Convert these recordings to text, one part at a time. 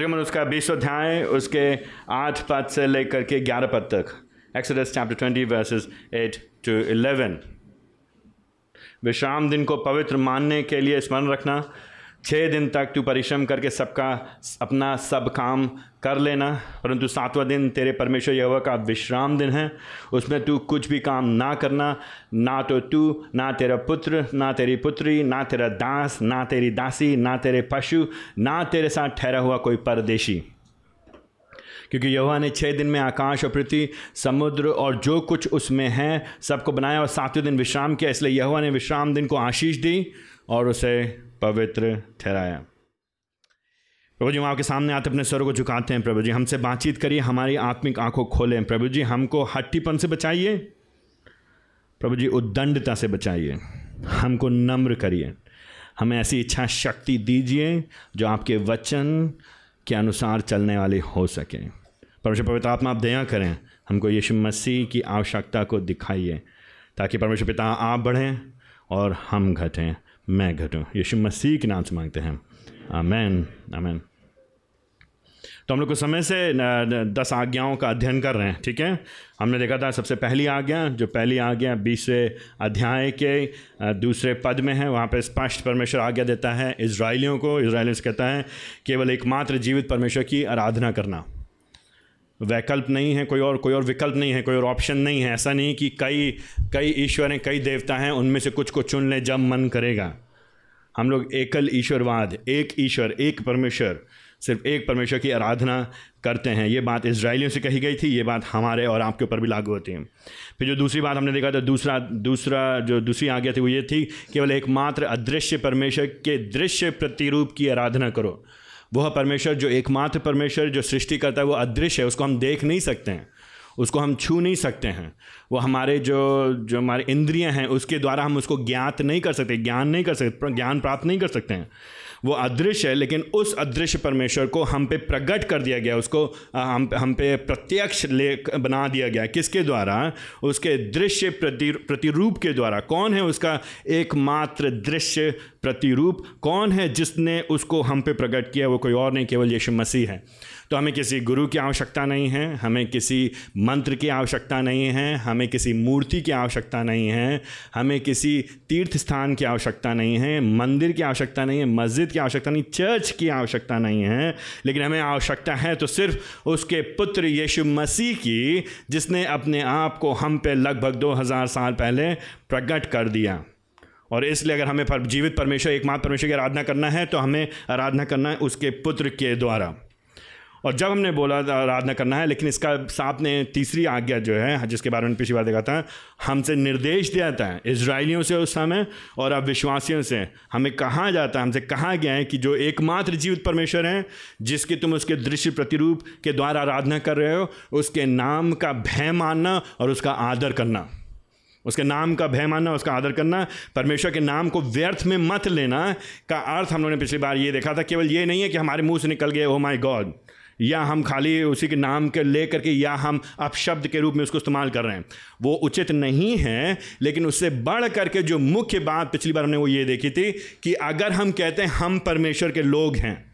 निर्गमन उसका बीस अध्याय, उसके आठ पद से लेकर के ग्यारह पद तक। Exodus chapter twenty verses eight to eleven विश्राम दिन को पवित्र मानने के लिए स्मरण रखना। छः दिन तक तू परिश्रम करके सबका, अपना सब काम कर लेना, परंतु सातवां दिन तेरे परमेश्वर यहोवा का विश्राम दिन है। उसमें तू कुछ भी काम ना करना, ना तो तू, ना तेरा पुत्र, ना तेरी पुत्री, ना तेरा दास, ना तेरी दासी, ना तेरे पशु, ना तेरे साथ ठहरा हुआ कोई परदेशी। क्योंकि यहोवा ने छः दिन में आकाश और पृथ्वी, समुद्र और जो कुछ उसमें है, सबको बनाया और सातवें दिन विश्राम किया। इसलिए यहोवा ने विश्राम दिन को आशीष दी और उसे पवित्र ठहराया। प्रभु जी वहाँ आपके सामने आते अपने स्वर को झुकाते हैं। प्रभु जी, हमसे बातचीत करिए, हमारी आत्मिक आँखों खोलें। प्रभु जी, हमको हट्टीपन से बचाइए। प्रभु जी, उद्दंडता से बचाइए। हमको नम्र करिए। हमें ऐसी इच्छा शक्ति दीजिए, जो आपके वचन के अनुसार चलने वाली हो सके। परमेश्वर पवित्र आत्मा, आप दया करें। हमको यीशु मसीह की आवश्यकता को दिखाइए, ताकि परमेश्वर पिता आप बढ़ें और हम घटें। मैं घटूँ। यीशु मसीह के नाम से मांगते हैं। आमेन आमेन। तो हम लोग कुछ समय से दस आज्ञाओं का अध्ययन कर रहे हैं, ठीक है? हमने देखा था सबसे पहली आज्ञा, जो पहली आज्ञा बीसवें अध्याय के दूसरे पद में है, वहाँ पे स्पष्ट परमेश्वर आज्ञा देता है इसराइलियों को। इसराइलियों से कहता है, केवल एकमात्र जीवित परमेश्वर की आराधना करना। वैकल्प नहीं है, कोई और कोई और विकल्प नहीं है, कोई और ऑप्शन नहीं है। ऐसा नहीं कि कई कई ईश्वर हैं कई देवता हैं, उनमें से कुछ को चुन लें जब मन करेगा। हम लोग एकल ईश्वरवाद, एक ईश्वर, एक परमेश्वर, सिर्फ़ एक परमेश्वर की आराधना करते हैं। ये बात इसराइलियों से कही गई थी, ये बात हमारे और आपके ऊपर भी लागू होती है। फिर जो दूसरी बात हमने देखा था, दूसरा दूसरा, जो दूसरी आज्ञा थी वो ये थी, केवल एकमात्र अदृश्य परमेश्वर के दृश्य प्रतिरूप की आराधना करो। वह परमेश्वर जो एकमात्र परमेश्वर, जो सृष्टि करता है वो अदृश्य है, उसको हम देख नहीं सकते हैं, उसको हम छू नहीं सकते हैं। वो हमारे जो जो हमारे इंद्रिय हैं, उसके द्वारा हम उसको ज्ञात नहीं कर सकते, ज्ञान नहीं कर सकते, ज्ञान प्राप्त नहीं कर सकते हैं। वो अदृश्य है, लेकिन उस अदृश्य परमेश्वर को हम पे प्रकट कर दिया गया, उसको हम हम पे प्रत्यक्ष ले, बना दिया गया। किसके द्वारा? उसके दृश्य प्रति, प्रतिरूप के द्वारा। कौन है उसका एकमात्र दृश्य प्रतिरूप? कौन है जिसने उसको हम पे प्रकट किया? वो कोई और नहीं, केवल यीशु मसीह है। तो हमें किसी गुरु की आवश्यकता नहीं है, हमें किसी मंत्र की आवश्यकता नहीं है, हमें किसी मूर्ति की आवश्यकता नहीं है, हमें किसी तीर्थ स्थान की आवश्यकता नहीं है, मंदिर की आवश्यकता नहीं है, मस्जिद की आवश्यकता नहीं, चर्च की आवश्यकता नहीं है। लेकिन हमें आवश्यकता है तो सिर्फ़ उसके पुत्र यीशु मसीह की, जिसने अपने आप को हम पे लगभग दो हज़ार साल पहले प्रकट कर दिया। और इसलिए अगर हमें पर, जीवित परमेश्वर, एकमात्र परमेश्वर की आराधना करना है तो हमें आराधना करना है उसके पुत्र के द्वारा। और जब हमने बोला, आराधना करना है, लेकिन इसका साथ ने तीसरी आज्ञा जो है, जिसके बारे में पिछली बार देखा था हमसे निर्देश दिया है इसराइलियों से उस समय और अब विश्वासियों से। हमें कहा जाता है, हमसे कहा गया है कि जो एकमात्र जीवित परमेश्वर हैं, जिसकी तुम उसके दृश्य प्रतिरूप के द्वारा आराधना कर रहे हो, उसके नाम का भय मानना और उसका आदर करना। उसके नाम का भय मानना, उसका आदर करना, परमेश्वर के नाम को व्यर्थ में मत लेना का अर्थ हम लोगों ने पिछली बार ये देखा था, केवल ये नहीं है कि हमारे मुँह से निकल गए ओ माई गॉड या हम खाली उसी के नाम के ले करके या हम अपशब्द के रूप में उसको इस्तेमाल कर रहे हैं। वो उचित नहीं है, लेकिन उससे बढ़ करके जो मुख्य बात पिछली बार हमने वो ये देखी थी कि अगर हम कहते हैं हम परमेश्वर के लोग हैं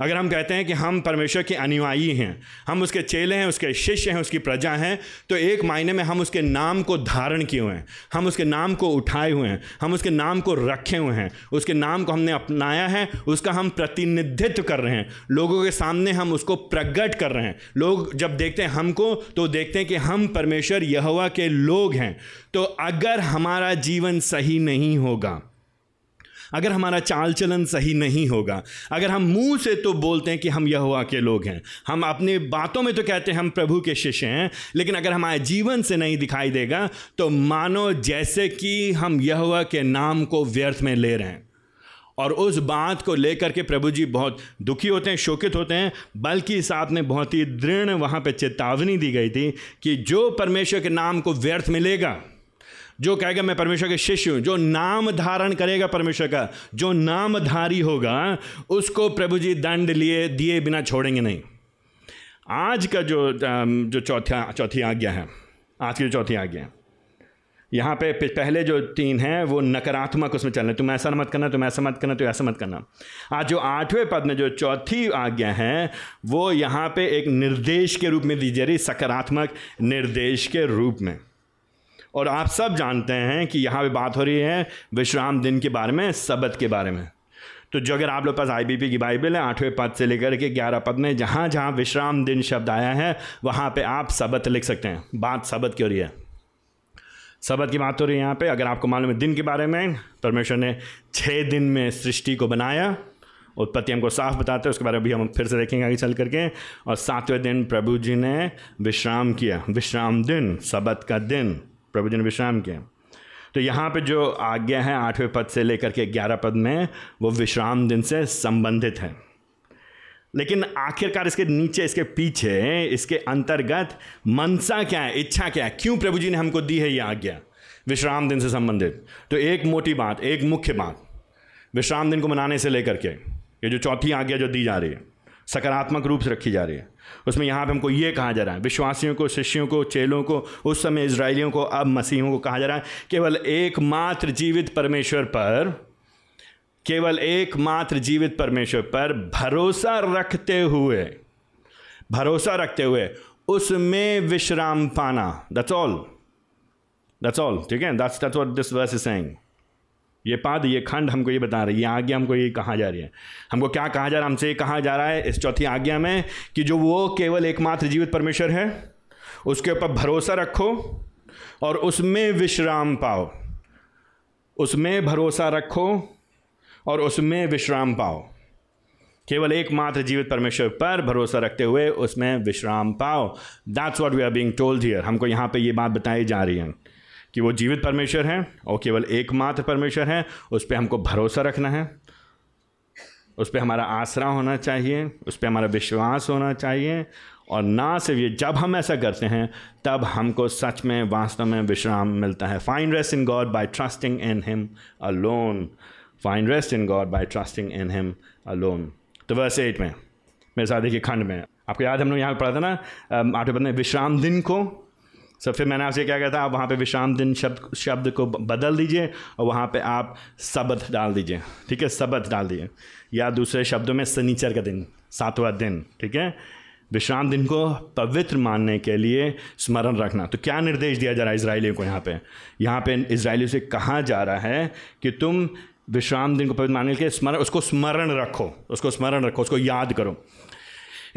अगर हम कहते हैं कि हम परमेश्वर के अनुयायी हैं, हम उसके चेले हैं, उसके शिष्य हैं, उसकी प्रजा हैं तो एक मायने में हम उसके नाम को धारण किए हुए हैं, हम उसके नाम को उठाए हुए हैं, हम उसके नाम को रखे हुए हैं, उसके नाम को हमने अपनाया है, उसका हम प्रतिनिधित्व कर रहे हैं, लोगों के सामने हम उसको प्रकट कर रहे हैं, लोग जब देखते हैं हमको तो देखते हैं कि हम परमेश्वर यहवा के लोग हैं तो अगर हमारा जीवन सही नहीं होगा अगर हमारा चाल चलन सही नहीं होगा, अगर हम मुँह से तो बोलते हैं कि हम यहुआ के लोग हैं, हम अपने बातों में तो कहते हैं हम प्रभु के शिष्य हैं, लेकिन अगर हमारे जीवन से नहीं दिखाई देगा तो मानो जैसे कि हम यहुआ के नाम को व्यर्थ में ले रहे हैं। और उस बात को लेकर के प्रभु जी बहुत दुखी होते हैं, शोकित होते हैं, बल्कि साथ में बहुत ही दृढ़ वहाँ पर चेतावनी दी गई थी कि जो परमेश्वर के नाम को व्यर्थ मिलेगा जो कहेगा, मैं परमेश्वर के शिष्य हूँ। जो नाम धारण करेगा परमेश्वर का, जो नामधारी होगा, उसको प्रभु जी दंड लिए, दिए बिना छोड़ेंगे नहीं। आज का जो जो चौथा, चौथी आज्ञा है, आज की जो चौथी आज्ञा है, यहाँ पे पहले जो तीन हैं, वो नकारात्मक उसमें चल रहे तुम ऐसा मत करना, तुम ऐसा मत करना तो ऐसा मत करना। आज जो आठवें पद में जो चौथी आज्ञा है, वो यहाँ पे एक निर्देश के रूप में दी जा रही, सकारात्मक निर्देश के रूप में। और आप सब जानते हैं कि यहाँ पे बात हो रही है विश्राम दिन के बारे में, सबत के बारे में। तो जो अगर आप लोग पास आईबीपी की बाइबल है, आठवें पद से लेकर के ग्यारह पद में जहाँ जहाँ विश्राम दिन शब्द आया है, वहाँ पे आप सबत लिख सकते हैं। बात सबत की हो रही है। सबत की बात हो रही है यहाँ पे। अगर आपको मालूम है दिन के बारे में, परमेश्वर ने छः दिन में सृष्टि को बनाया, उत्पत्ति हमको साफ़ बताते हैं, उसके बारे में भी हम फिर से देखेंगे आगे चल करके। और सातवें दिन प्रभु जी ने विश्राम किया। विश्राम दिन, सबत का दिन। प्रभु जी ने विश्राम किया तो यहाँ पे जो आज्ञा है आठवें पद से लेकर के ग्यारह पद में, वो विश्राम दिन से संबंधित है। लेकिन आखिरकार इसके नीचे, इसके पीछे, इसके अंतर्गत मनसा क्या है, इच्छा क्या है? क्यों प्रभु जी ने हमको दी है ये आज्ञा? विश्राम दिन से संबंधित। तो एक मोटी बात, एक मुख्य बात। विश्राम दिन को मनाने से लेकर के, ये जो चौथी आज्ञा जो दी जा रही है, सकारात्मक रूप से रखी जा रही है। उसमें यहाँ पे हमको ये कहा जा रहा है, विश्वासियों को, शिष्यों को, चेलों को, उस समय इसराइलियों को, अब मसीहों को कहा जा रहा है, केवल एकमात्र जीवित परमेश्वर पर, केवल एकमात्र जीवित परमेश्वर पर भरोसा रखते हुए, भरोसा रखते हुए उसमें विश्राम पाना। दैट्स ऑल दैट्स ऑल ठीक है? That's that's what this verse is saying ये पाद, ये खंड हमको ये बता रही है, ये आज्ञा हमको ये कहा जा रही है? हमको क्या कहा जा रहा है? हमसे ये कहा जा रहा है, इस चौथी आज्ञा में, कि जो वो केवल एकमात्र जीवित परमेश्वर है, उसके ऊपर भरोसा रखो और उसमें विश्राम पाओ। उसमें भरोसा रखो और उसमें विश्राम पाओ। केवल एकमात्र जीवित परमेश्वर पर भरोसा रखते हुए उसमें विश्राम पाओ। That's what we are being told here हमको यहाँ पे ये बात बताई जा रही है। कि वो जीवित परमेश्वर है और केवल एकमात्र परमेश्वर है, उस पर हमको भरोसा रखना है। उस पर हमारा आसरा होना चाहिए, उस पर हमारा विश्वास होना चाहिए और ना सिर्फ़ ये, जब हम ऐसा करते हैं, तब हमको सच में, वास्तव में विश्राम मिलता है। Fine rest in God by trusting in him alone fine rest in God by trusting in him alone तो वर्स एट में, मेरे साथ देखिए खंड में। आपको याद हम लोग यहाँ पढ़ा था ना आठवें में विश्राम दिन को सब फिर मैंने आपसे क्या कहता आप वहाँ पे विश्राम दिन शब्द शब्द को बदल दीजिए और वहाँ पे आप सबत डाल दीजिए। ठीक है? सबत डाल दीजिए। या दूसरे शब्दों में सनीचर का दिन, सातवां दिन। ठीक है? विश्राम दिन को पवित्र मानने के लिए स्मरण रखना। तो क्या निर्देश दिया जा रहा है इसराइलियों को यहाँ पे? यहाँ पे इसराइलियों से कहा जा रहा है कि तुम विश्राम दिन को पवित्र मानने के स्मरण उसको स्मरण रखो। उसको स्मरण रखो, उसको याद करो।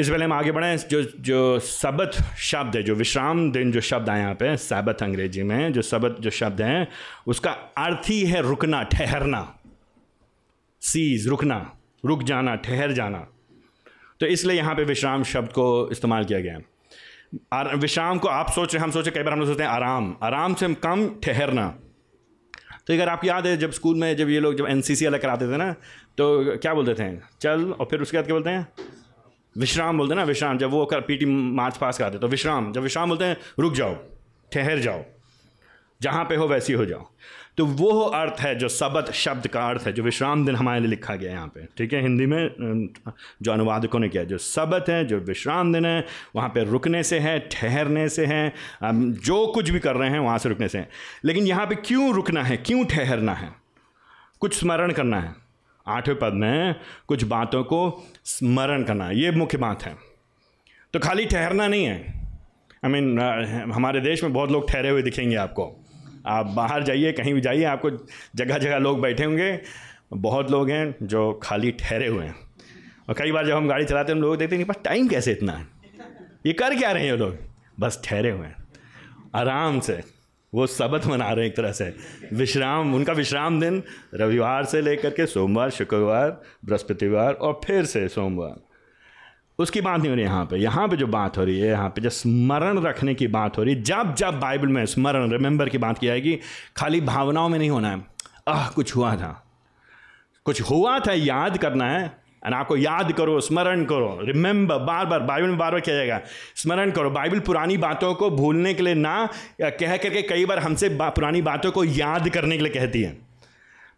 इस पहले हम आगे बढ़ें। जो जो सबत शब्द है, जो विश्राम दिन जो शब्द आए यहाँ पे, सबत अंग्रेज़ी में, जो सबत जो शब्द हैं, उसका अर्थ ही है रुकना, ठहरना। सीज रुकना, रुक जाना, ठहर जाना। तो इसलिए यहाँ पे विश्राम शब्द को इस्तेमाल किया गया है। विश्राम को आप सोच रहे हम सोचे कई बार हम सोचते हैं आराम। आराम से हम कम, ठहरना। तो अगर आपको याद है, जब स्कूल में जब ये लोग जब एन सी सी अलग कराते थे ना तो क्या बोलते थे? चल, और फिर उसके बाद क्या बोलते हैं? विश्राम बोलते हैं ना, विश्राम, जब वो कर पीटी मार्च पास कराते तो विश्राम, जब विश्राम बोलते हैं, रुक जाओ, ठहर जाओ, जहाँ पे हो वैसी हो जाओ। तो वो अर्थ है जो सबत शब्द का अर्थ है, जो विश्राम दिन हमारे लिए लिखा गया है यहाँ पे, ठीक है? हिंदी में जो अनुवादकों ने किया, जो सबत है, जो विश्राम दिन है, वहाँ पे रुकने से है, ठहरने से है जो कुछ भी कर रहे हैं, वहाँ से रुकने से है। लेकिन यहाँ पे क्यों रुकना है, क्यों ठहरना है? कुछ स्मरण करना है। आठवें पद में कुछ बातों को स्मरण करना ये मुख्य बात है। तो खाली ठहरना नहीं है। आई I मीन mean, हमारे देश में बहुत लोग ठहरे हुए दिखेंगे आपको। आप बाहर जाइए कहीं भी जाइए आपको जगह जगह लोग बैठे होंगे। बहुत लोग हैं जो खाली ठहरे हुए हैं। और कई बार जब हम गाड़ी चलाते हैं हम लोग देखते हैं कि बस टाइम कैसे इतना है? ये कर क्या रहे हैं ये लोग? बस ठहरे हुए हैं। आराम से। वो सबत मना रहे हैं एक तरह से। विश्राम, उनका विश्राम दिन रविवार से लेकर के सोमवार, शुक्रवार, बृहस्पतिवार और फिर से सोमवार। उसकी बात नहीं हो रही यहाँ पे। यहाँ पे जो बात हो रही है, यहाँ पे जो स्मरण रखने की बात हो रही है जब जब बाइबल में स्मरण, रिमेंबर की बात की जाएगी, खाली भावनाओं में नहीं होना है। आह, कुछ हुआ था। कुछ हुआ था, याद करना है। एंड आपको याद करो स्मरण करो। रिमेंबर बार बार बाइबल में बार बार किया जाएगा। स्मरण करो बाइबल पुरानी बातों को भूलने के लिए ना कह करके कई बार हमसे बा, पुरानी बातों को याद करने के लिए कहती है।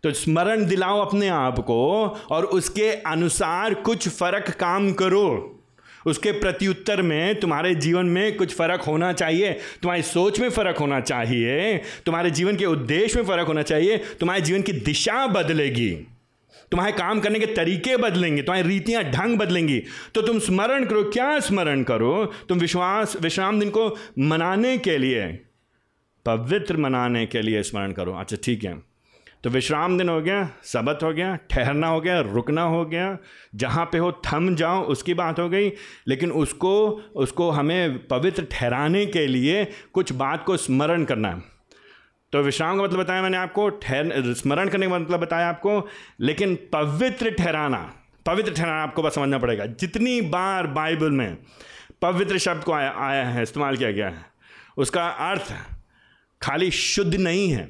तो स्मरण दिलाओ अपने आप को और उसके अनुसार कुछ फ़र्क काम करो। उसके प्रत्युत्तर में तुम्हारे जीवन में कुछ फ़र्क होना चाहिए। तुम्हारी सोच में फ़र्क होना चाहिए। तुम्हारे जीवन के उद्देश्य में फ़र्क होना चाहिए। तुम्हारे जीवन की दिशा बदलेगी। तुम्हारे काम करने के तरीके बदलेंगे, तुम्हारी रीतियाँ ढंग बदलेंगी तो तुम स्मरण करो, क्या स्मरण करो? तुम विश्वास, विश्राम दिन को मनाने के लिए, पवित्र मनाने के लिए स्मरण करो। अच्छा ठीक है। तो विश्राम दिन हो गया, सबत हो गया, ठहरना हो गया, रुकना हो गया, जहाँ पे हो थम जाओ, उसकी बात हो गई, लेकिन उसको उसको हमें पवित्र ठहराने के लिए कुछ बात को स्मरण करना है। तो विश्राम का मतलब बताया मैंने आपको, ठहर, स्मरण करने का मतलब बताया आपको, लेकिन पवित्र ठहराना पवित्र ठहराना आपको बस समझना पड़ेगा। जितनी बार बाइबल में पवित्र शब्द को आया आया है, इस्तेमाल किया गया है, उसका अर्थ खाली शुद्ध नहीं है।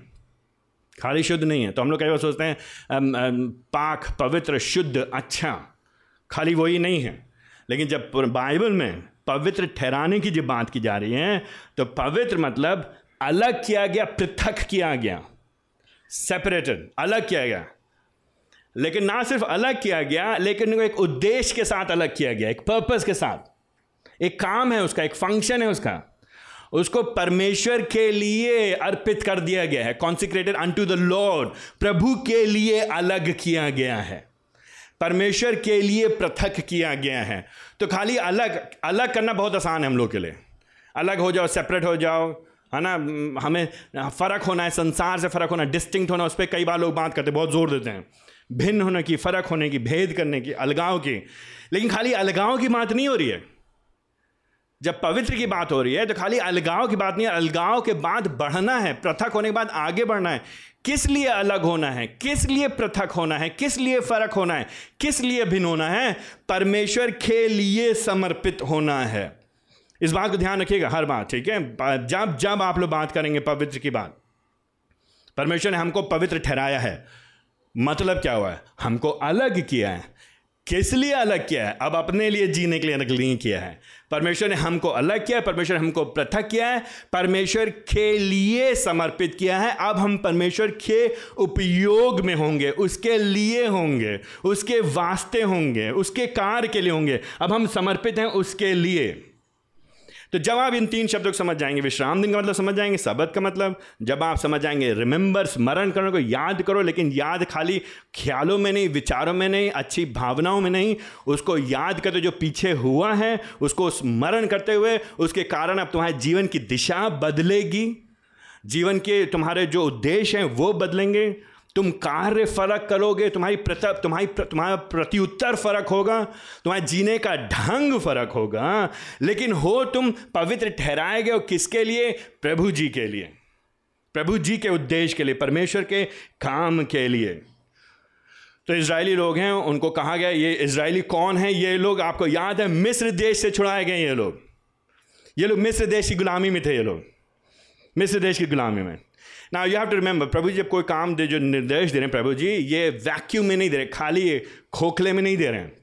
खाली शुद्ध नहीं है। तो हम लोग कई बार सोचते हैं पाक, पवित्र, शुद्ध अच्छा खाली वही नहीं है। लेकिन जब बाइबल में पवित्र ठहराने की जब बात की जा रही है तो पवित्र मतलब अलग किया गया, पृथक किया गया सेपरेटेड अलग किया गया। लेकिन ना सिर्फ़ अलग किया गया, लेकिन एक उद्देश्य के साथ अलग किया गया, एक पर्पस के साथ। एक काम है उसका, एक फ़ंक्शन है उसका। उसको परमेश्वर के लिए अर्पित कर दिया गया है consecrated unto the Lord प्रभु के लिए अलग किया गया है। परमेश्वर के लिए पृथक किया गया है। तो खाली अलग अलग करना बहुत आसान है हम लोग के लिए। अलग हो जाओ सेपरेट हो जाओ है ना? हमें फ़र्क होना है, संसार से फ़र्क होना डिस्टिंक्ट होना, उस पर कई बार लोग बात करते हैं, बहुत ज़ोर देते हैं। भिन्न होने की, फ़र्क होने की, भेद करने की, अलगाव की। लेकिन खाली अलगाव की बात नहीं हो रही है। जब पवित्र की बात हो रही है तो खाली अलगाव की बात नहीं है अलगाव के बाद बढ़ना है, पृथक होने के बाद आगे बढ़ना है। किस लिए अलग होना है? किस लिए पृथक होना है? किस लिए फ़र्क होना है? किस लिए भिन्न होना है? परमेश्वर के लिए समर्पित होना है। इस बात को ध्यान रखिएगा, हर बात, ठीक है? जब जब आप लोग बात करेंगे पवित्र की बात, परमेश्वर ने हमको पवित्र ठहराया है। मतलब क्या हुआ है? हमको अलग किया है। किस लिए अलग किया है? अब अपने लिए जीने के लिए अलग नहीं किया है। परमेश्वर ने हमको अलग किया है, परमेश्वर ने हमको पृथक किया है, परमेश्वर के लिए समर्पित किया है। अब हम परमेश्वर के उपयोग में होंगे, उसके लिए होंगे, उसके वास्ते होंगे, उसके कार्य के लिए होंगे। अब हम समर्पित हैं उसके लिए। तो जब आप इन तीन शब्दों को समझ जाएँगे, विश्राम दिन का मतलब समझ जाएँगे सबक का मतलब जब आप समझ जाएँगे रिमेंबर स्मरण करने को याद करो, लेकिन याद खाली ख्यालों में नहीं, विचारों में नहीं, अच्छी भावनाओं में नहीं, उसको याद करते जो पीछे हुआ है, उसको स्मरण करते हुए, उसके कारण अब तुम्हारे जीवन की दिशा बदलेगी। जीवन के तुम्हारे जो उद्देश्य हैं, वो बदलेंगे। तुम कार्य फ़र्क करोगे, तुम्हारी प्रत, तुम्हारी तुम्हारा प्रत्युत्तर फ़र्क होगा, तुम्हारे जीने का ढंग फ़र्क होगा, लेकिन हो तुम पवित्र ठहराए गए किसके लिए? प्रभु जी के लिए। प्रभु जी के उद्देश्य के लिए, परमेश्वर के काम के लिए। तो इसराइली लोग हैं, उनको कहा गया, ये इसराइली कौन है? ये लोग आपको याद है, मिस्र देश से छुड़ाए गए ये लोग। ये लोग मिस्र देश की गुलामी में थे, ये लोग। मिस्र देश की गुलामी में। ना यू हैव टू रिमेंबर प्रभु जी, जब कोई काम दे, जो निर्देश दे रहे हैं, प्रभु जी, ये वैक्यूम में नहीं दे रहे, खाली खोखले में नहीं दे रहे हैं।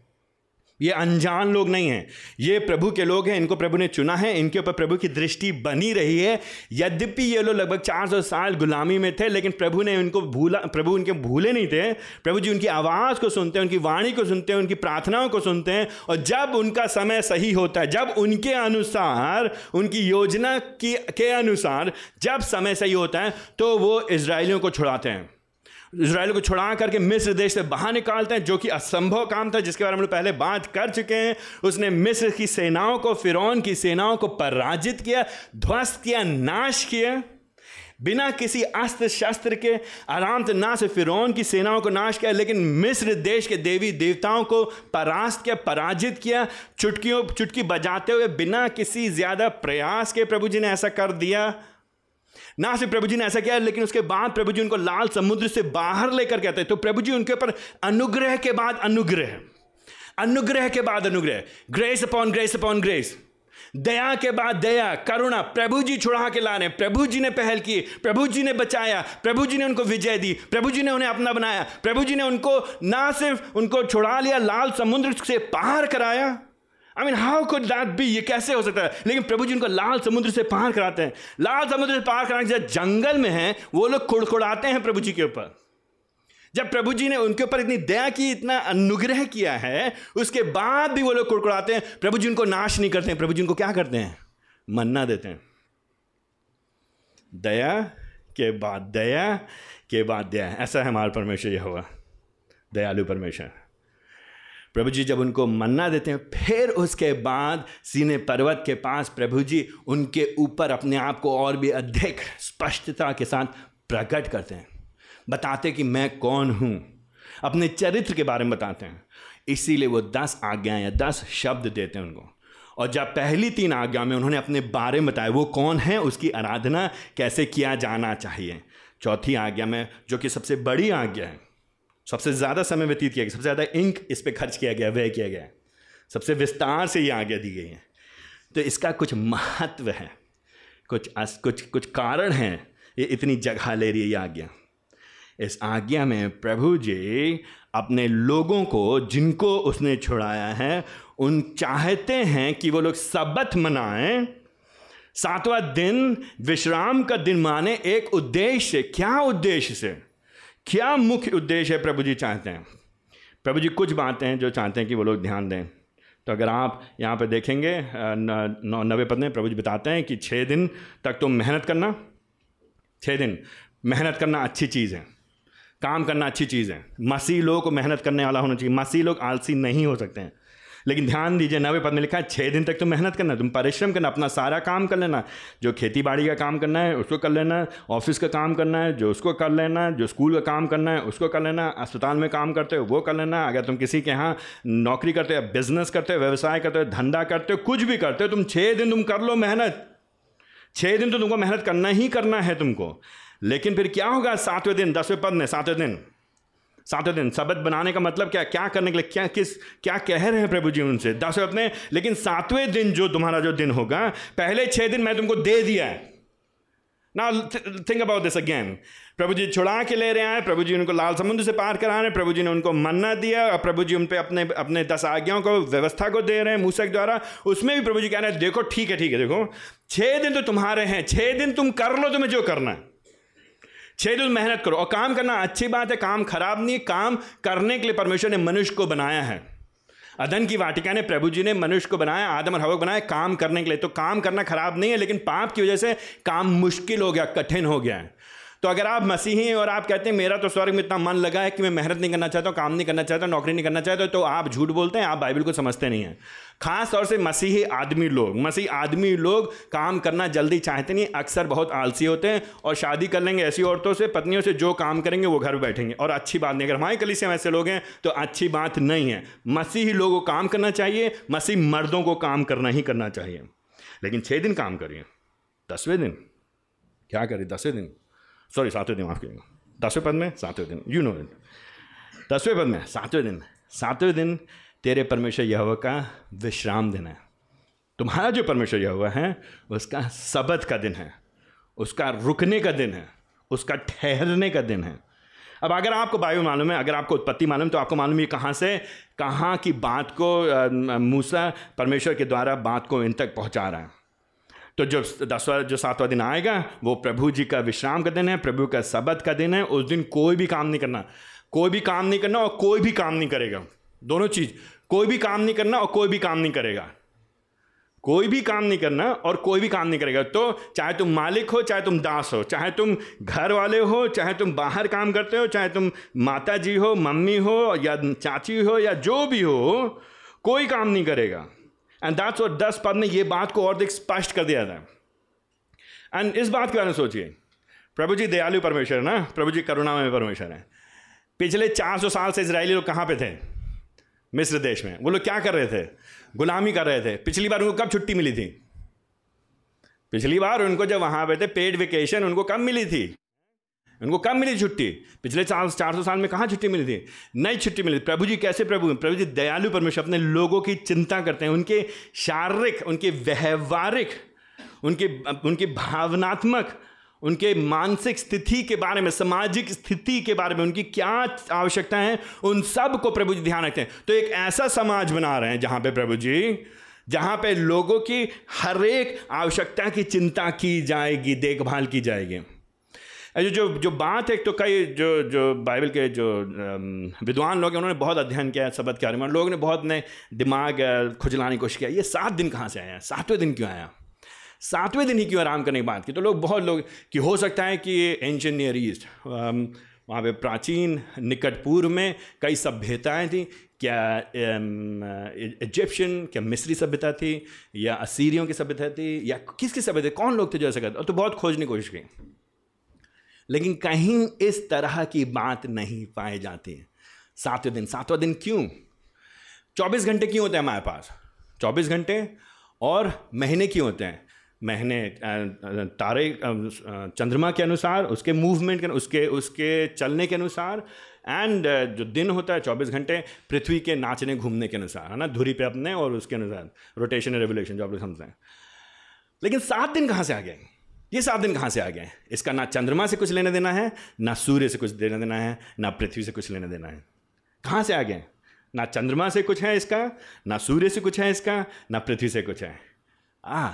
ये अनजान लोग नहीं हैं। ये प्रभु के लोग हैं, इनको प्रभु ने चुना है, इनके ऊपर प्रभु की दृष्टि बनी रही है। यद्यपि ये लोग लगभग 400 साल गुलामी में थे, लेकिन प्रभु ने उनको भूला, प्रभु उनके भूले नहीं थे। प्रभु जी उनकी आवाज़ को सुनते हैं, उनकी वाणी को सुनते हैं, उनकी प्रार्थनाओं को सुनते हैं, और जब उनका समय सही होता है, जब उनके अनुसार, उनकी योजना की, के अनुसार जब समय सही होता है तो वो इसराइलियों को छुड़ाते हैं। इसराइल को छुड़ा करके मिस्र देश से बाहर निकालते हैं, जो कि असंभव काम था, जिसके बारे में पहले बात कर चुके हैं। उसने मिस्र की सेनाओं को, फिरौन की सेनाओं को पराजित किया, ध्वस्त किया, नाश किया। बिना किसी अस्त्र शस्त्र के, आराम से ना से फिरौन की सेनाओं को नाश किया, लेकिन मिस्र देश के देवी देवताओं को परास्त किया, पराजित किया। चुटकियों, चुटकी बजाते हुए बिना किसी ज़्यादा प्रयास के प्रभु जी ने ऐसा कर दिया। ना सिर्फ़ प्रभु जी ने ऐसा किया, लेकिन उसके बाद प्रभु जी उनको लाल समुद्र से बाहर लेकर कहते तो प्रभु जी उनके ऊपर अनुग्रह के बाद अनुग्रह। अनुग्रह के बाद अनुग्रह। Grace upon grace upon grace दया के बाद दया, करुणा प्रभु जी छुड़ा के ला रहे प्रभु जी ने पहल की प्रभु जी ने बचाया प्रभु जी ने उनको विजय दी प्रभु जी ने उन्हें अपना बनाया प्रभु जी ने उनको ना सिर्फ़ उनको छुड़ा लिया, लाल समुद्र से पार कराया I mean how could that be ये कैसे हो सकता है? लेकिन प्रभु जी उनको लाल समुद्र से पार कराते हैं। लाल समुद्र से पार कराने के जंगल में हैं, वो लोग कुड़कुड़ाते हैं प्रभु जी के ऊपर। जब प्रभु जी ने उनके ऊपर इतनी दया की, इतना अनुग्रह किया है, उसके बाद भी वो लोग कुड़कुड़ाते हैं। प्रभु जी उनको नाश नहीं करते हैं। प्रभु जी उनको क्या करते हैं? मन्ना देते हैं। दया के बाद दया के बाद दया। ऐसा है हमारा परमेश्वर यह हुआ दयालु परमेश्वर। प्रभु जी जब उनको मन्ना देते हैं, फिर उसके बाद सीने पर्वत के पास प्रभु जी उनके ऊपर अपने आप को और भी अधिक स्पष्टता के साथ प्रकट करते हैं। बताते कि मैं कौन हूँ? अपने चरित्र के बारे में बताते हैं। इसीलिए वो दस आज्ञाएँ या दस शब्द देते हैं उनको। और जब पहली तीन आज्ञा में उन्होंने अपने बारे में बताया, वो कौन है, उसकी आराधना कैसे किया जाना चाहिए? चौथी आज्ञा में, जो कि सबसे बड़ी आज्ञा है सबसे ज़्यादा समय व्यतीत किया गया सबसे ज़्यादा इंक इस पर खर्च किया गया व्यय किया गया। सबसे विस्तार से ये आज्ञा दी गई है। तो इसका कुछ महत्व है कुछ अस, कुछ कुछ कारण हैं ये इतनी जगह ले रही है ये आज्ञा। इस आज्ञा में प्रभु जी अपने लोगों को जिनको उसने छुड़ाया है उन चाहते हैं कि वो लोग सबत मनाएँ। सातवां दिन विश्राम का दिन माने एक उद्देश्य क्या उद्देश्य से? क्या मुख्य उद्देश्य है प्रभु जी चाहते हैं? प्रभु जी कुछ बातें हैं जो चाहते हैं कि वो लोग ध्यान दें। तो अगर आप यहाँ पर देखेंगे नवे पद में प्रभु जी बताते हैं कि छः दिन तक तुम मेहनत करना छः दिन मेहनत करना अच्छी चीज़ है, काम करना अच्छी चीज़ है। मसीह लोग को मेहनत करने वाला होना चाहिए। मसीह लोग आलसी नहीं हो सकते हैं। लेकिन ध्यान दीजिए, नवे पद में लिखा है छः दिन तक तुम मेहनत करना तुम परिश्रम करना, अपना सारा काम कर लेना, जो खेती बाड़ी का काम करना है, उसको कर लेना, ऑफ़िस का काम करना है, जो उसको कर लेना, जो स्कूल का काम करना है, उसको कर लेना, अस्पताल में काम करते हो, वो कर लेना, अगर तुम किसी के यहाँ नौकरी करते हो, बिज़नेस करते हो, व्यवसाय करते हो, धंधा करते हो, कुछ भी करते हो, तुम छः दिन तुम कर लो मेहनत। छः दिन तो तुमको मेहनत करना ही करना है तुमको। लेकिन फिर क्या होगा सातवें दिन, दसवें पद में, सातवें दिन? सातवें दिन सबत बनाने का मतलब क्या क्या करने के लिए, क्या, किस, क्या कह रहे हैं प्रभु जी उनसे? दसवें अपने लेकिन सातवें दिन जो तुम्हारा जो दिन होगा, पहले छः दिन मैं तुमको दे दिया है। ना थिंक अबाउट दिस अगेन प्रभु जी छुड़ा के ले रहे हैं, प्रभु जी उनको लाल समुद्र से पार करा रहे हैं, प्रभु जी ने उनको मन्ना दिया, और प्रभु जी उन पर अपने अपने दस आज्ञाओं को, व्यवस्था को दे रहे हैं मूसक द्वारा। उसमें भी प्रभु जी कह रहे हैं, देखो, ठीक है ठीक है, देखो छः दिन तो तुम्हारे हैं छः दिन तुम कर लो तुम्हें जो करना है। दिन मेहनत करो और काम करना अच्छी बात है, काम खराब नहीं, काम करने के लिए परमेश्वर ने मनुष्य को बनाया है। अदन की वाटिका ने प्रभु जी ने मनुष्य को बनाया, आदम और हवक बनाया, काम करने के लिए। तो काम करना खराब नहीं है, लेकिन पाप की वजह से काम मुश्किल हो गया, कठिन हो गया है। तो अगर आप मसीही हैं और आप कहते हैं, मेरा तो स्वर्ग में इतना मन लगा है कि मैं मेहनत नहीं करना चाहता हूँ काम नहीं करना चाहता, नौकरी नहीं करना चाहता तो आप झूठ बोलते हैं, आप बाइबल को समझते नहीं हैं। खास तौर से मसीही आदमी लोग। मसीह आदमी लोग काम करना जल्दी चाहते नहीं, अक्सर बहुत आलसी होते हैं और शादी कर लेंगे ऐसी औरतों से, पत्नियों से, जो काम करेंगे वो घर बैठेंगे। और अच्छी बात नहीं, अगर हमारे कली से ऐसे लोग हैं तो अच्छी बात नहीं है। मसीही लोगों को काम करना चाहिए, मसीह मर्दों को काम करना ही करना चाहिए। लेकिन छः दिन काम करिए, दसवें दिन। क्या करें दसवें दिन। सॉरी सातवें दिन माफ़ करिएगा दसवें पद में? सातवें दिन। यू नो दसवें पद में? सातवें दिन। सातवें दिन तेरे परमेश्वर यह का विश्राम दिन है। तुम्हारा जो परमेश्वर यह है, उसका सबत का दिन है, उसका रुकने का दिन है, उसका ठहरने का दिन है। अब अगर आपको वायु मालूम है, अगर आपको उत्पत्ति मालूम तो आपको मालूम है कहाँ से, कहाँ की बात को मूसा परमेश्वर के द्वारा बात को इन तक पहुँचा रहा है। तो जो दसवा, जो सातवां दिन आएगा, वो प्रभु जी का विश्राम का दिन है, प्रभु का सबत का दिन है, उस दिन कोई भी काम नहीं करना, कोई भी काम नहीं करना और कोई भी काम नहीं करेगा। दोनों चीज़। कोई भी काम नहीं करना और कोई भी काम नहीं करेगा। कोई भी काम नहीं करना और कोई भी काम नहीं करेगा। तो चाहे तुम मालिक हो, चाहे तुम दास हो, चाहे तुम घर वाले हो, चाहे तुम बाहर काम करते हो, चाहे तुम माता जी हो, मम्मी हो, या चाची हो, या जो भी हो, कोई काम नहीं करेगा। एंड दैट्स और दस पद ने ये बात को और स्पष्ट कर दिया था। एंड इस बात के बारे में सोचिए। प्रभु जी दयालु परमेश्वर है ना? प्रभु जी करुणा में परमेश्वर है। पिछले 400 साल से इसराइली लोग कहाँ पे थे? मिस्र देश में। वो लोग क्या कर रहे थे? गुलामी कर रहे थे। पिछली बार उनको कब छुट्टी मिली थी? पिछली बार उनको जब वहाँ पे थे पेड वेकेशन उनको कब मिली थी? उनको कब मिली छुट्टी? पिछले चार चार सौ साल में कहाँ छुट्टी मिली थी? नई छुट्टी मिली प्रभु जी कैसे प्रभु? प्रभु जी दयालु परमेश्वर, अपने लोगों की चिंता करते हैं। उनके शारीरिक, उनके व्यवहारिक, उनके उनके भावनात्मक उनके मानसिक स्थिति के बारे में, सामाजिक स्थिति के बारे में उनकी क्या आवश्यकता है, उन सबको प्रभु जी ध्यान रखते हैं। तो एक ऐसा समाज बना रहे हैं जहाँ पे प्रभु जी, जहाँ पे लोगों की हर एक आवश्यकता की चिंता की जाएगी, देखभाल की जाएगी। जो जो जो बात है तो कई जो जो बाइबल के जो विद्वान लोग हैं, उन्होंने बहुत अध्ययन किया है सबद के बारे में लोगों ने बहुत ने दिमाग, खुजलाने की कोशिश किया ये सात दिन कहाँ से आया सातवें दिन क्यों आया सातवें दिन ही क्यों आराम करने की बात की? तो लोग, बहुत लोग कि हो सकता है कि एंशियन ईस्ट वहाँ पे प्राचीन निकट पूर्व में कई सभ्यताएँ थी। क्या इजिप्शियन क्या मिस्री सभ्यता थी? या असीरियों की सभ्यता थी? या किसकी सभ्यता कौन लोग थे जो ऐसा करते? तो बहुत खोजने की कोशिश की। लेकिन कहीं इस तरह की बात नहीं पाई जाती। है सातवें दिन, सातवां दिन क्यों? चौबीस घंटे क्यों होते हैं हमारे पास? चौबीस घंटे और महीने क्यों होते हैं? महीने तारे चंद्रमा के अनुसार, उसके मूवमेंट के, उसके उसके चलने के अनुसार एंड जो दिन होता है चौबीस घंटे, पृथ्वी के नाचने, घूमने के अनुसार, है ना? धुरी पे अपने और उसके अनुसार रोटेशन एंड रेवोल्यूशन जो आप लोग समझते हैं। लेकिन सात दिन कहाँ से आ गए? ये सात दिन कहाँ से आ गए? इसका ना चंद्रमा से कुछ लेना देना है, ना सूर्य से कुछ लेना देना है, ना पृथ्वी से कुछ लेना देना है। कहाँ से आ गए? ना चंद्रमा से कुछ है इसका, ना सूर्य से कुछ है इसका, ना पृथ्वी से कुछ है। आ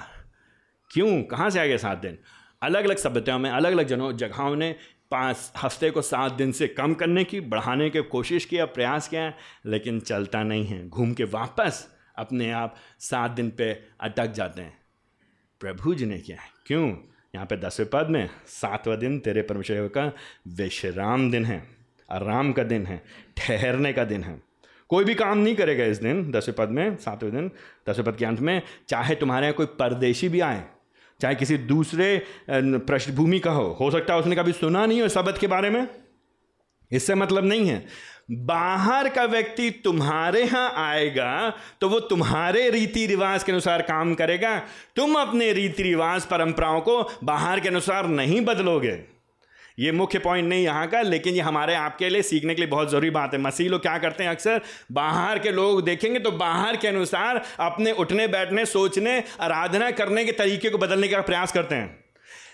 क्यों? कहाँ से आ गए सात दिन? अलग अलग सभ्यताओं में अलग अलग जनों जगहों ने पाँच, हफ़्ते को सात दिन से कम करने की, बढ़ाने की कोशिश किया प्रयास किया, लेकिन चलता नहीं है। घूम के वापस अपने आप सात दिन पे अटक जाते हैं। प्रभु जी ने किया है। क्यों? यहाँ पे दसवें पद में, सातवां दिन तेरे परमेश्वर का विश्राम दिन है, आराम का दिन है, ठहरने का दिन है। कोई भी काम नहीं करेगा इस दिन, दसवें पद में, सातवें दिन, दसवें पद के अंत में, चाहे तुम्हारे यहाँ कोई परदेशी भी आए चाहे किसी दूसरे पृष्ठभूमि का हो हो सकता है उसने कभी सुना नहीं हो शब्द के बारे में। इससे मतलब नहीं है। बाहर का व्यक्ति तुम्हारे यहाँ आएगा तो वो तुम्हारे रीति रिवाज के अनुसार काम करेगा। तुम अपने रीति रिवाज परंपराओं को बाहर के अनुसार नहीं बदलोगे। ये मुख्य पॉइंट नहीं यहाँ का, लेकिन ये हमारे आपके लिए सीखने के लिए बहुत ज़रूरी बात है। मसीह लोग क्या करते हैं अक्सर? बाहर के लोग देखेंगे तो बाहर के अनुसार अपने उठने बैठने सोचने, आराधना करने के तरीके को बदलने का प्रयास करते हैं।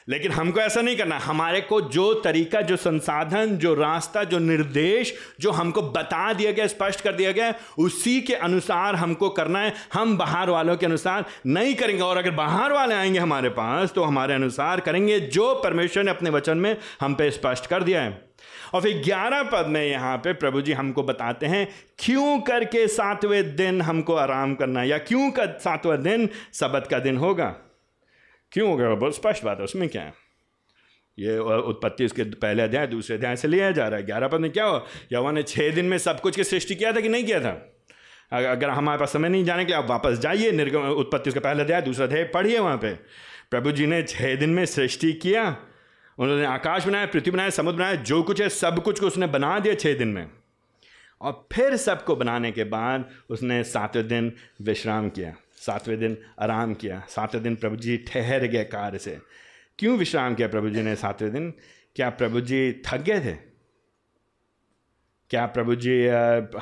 लेकिन हमको ऐसा नहीं करना। हमारे को जो तरीका, जो संसाधन, जो रास्ता, जो निर्देश, जो हमको बता दिया गया, स्पष्ट कर दिया गया, उसी के अनुसार हमको करना है। हम बाहर वालों के अनुसार नहीं करेंगे। और अगर बाहर वाले आएँगे हमारे पास तो हमारे अनुसार करेंगे जो परमेश्वर ने अपने वचन में हम पे स्पष्ट कर दिया है। और फिर ग्यारह पद में यहाँ पे प्रभु जी हमको बताते हैं, क्यों करके सातवें दिन हमको आराम करना या क्यों का सातवां दिन? सबत का दिन होगा। क्यों हो गया बहुत स्पष्ट बात है उसमें क्या है ये उत्पत्ति उसके पहले अध्याय दूसरे अध्याय से लिया जा रहा है ग्यारह पद में क्या हो यवा ने छः दिन में सब कुछ की सृष्टि किया था कि नहीं किया था अगर हमारे पास समय नहीं जाने के लिए आप वापस जाइए निर्गम उत्पत्ति उसके पहले अध्याय दूसरा अध्याय पढ़िए वहाँ पे प्रभु जी ने छः दिन में सृष्टि किया उन्होंने आकाश बनाया पृथ्वी बनाया समुद्र बनाया जो कुछ है सब कुछ को उसने बना दिया छः दिन में और फिर सबको बनाने के बाद उसने सातवें दिन विश्राम किया सातवें दिन आराम किया। सातवें दिन प्रभु जी ठहर गए कार्य से। क्यों विश्राम किया प्रभु जी ने सातवें दिन? क्या प्रभु जी थक गए थे? क्या प्रभु जी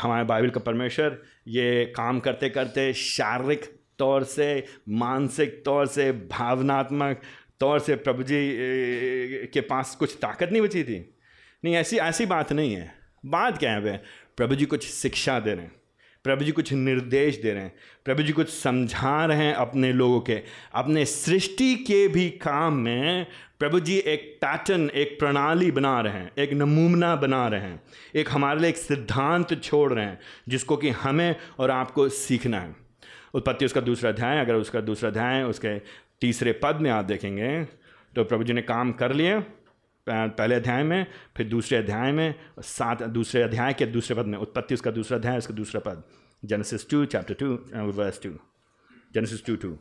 हमारे बाइबल का परमेश्वर ये काम करते करते शारीरिक तौर से, मानसिक तौर से, भावनात्मक तौर से प्रभु जी के पास कुछ ताकत नहीं बची थी? नहीं, ऐसी ऐसी बात नहीं है। बात क्या है वे? प्रभु जी कुछ शिक्षा दे रहे हैं। प्रभु जी कुछ निर्देश दे रहे हैं। प्रभु जी कुछ समझा रहे हैं अपने लोगों के। अपने सृष्टि के भी काम में प्रभु जी एक पैटर्न एक प्रणाली बना रहे हैं, एक नमूना बना रहे हैं। एक हमारे लिए एक सिद्धांत छोड़ रहे हैं, जिसको कि हमें और आपको सीखना है। उत्पत्ति उसका दूसरा अध्याय, अगर उसका दूसरा अध्याय, उसके तीसरे पद में आप देखेंगे तो प्रभु जी ने काम कर लिए। पहले अध्याय में, फिर दूसरे अध्याय में सात दूसरे अध्याय के दूसरे पद में, उत्पत्ति उसका दूसरा अध्याय, उसका दूसरा पद। Genesis two chapter two verse two Genesis two two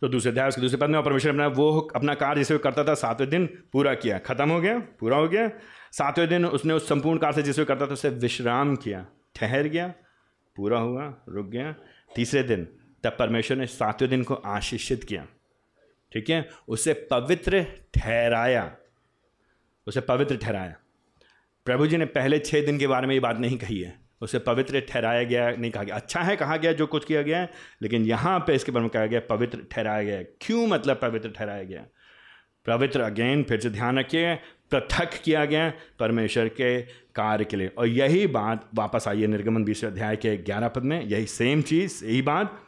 तो दूसरे अध्याय, उसके दूसरे पद में परमेश्वर अपना वो अपना कार्य जिसे करता था, सातवें दिन पूरा किया। खत्म हो गया, पूरा हो गया। सातवें दिन उसने उस संपूर्ण कार्य से जिसे करता था, उसे विश्राम किया। ठहर गया, पूरा हुआ, रुक गया। तीसरे दिन, तब परमेश्वर ने सातवें दिन को आशीषित किया। ठीक है? उसे पवित्र ठहराया। उसे पवित्र ठहराया। प्रभु जी ने पहले छः दिन के बारे में ये बात नहीं कही है। उसे पवित्र ठहराया गया, नहीं कहा गया। अच्छा है कहा गया जो कुछ किया गया है, लेकिन यहाँ पे इसके बारे में कहा गया, पवित्र ठहराया गया क्यों मतलब पवित्र ठहराया गया? पवित्र अगेन फिर से ध्यान रखिए, पृथक किया गया परमेश्वर के कार्य के लिए। और यही बात वापस आई है निर्गमन बीस अध्याय के ग्यारह पद में, यही सेम चीज़, यही बात।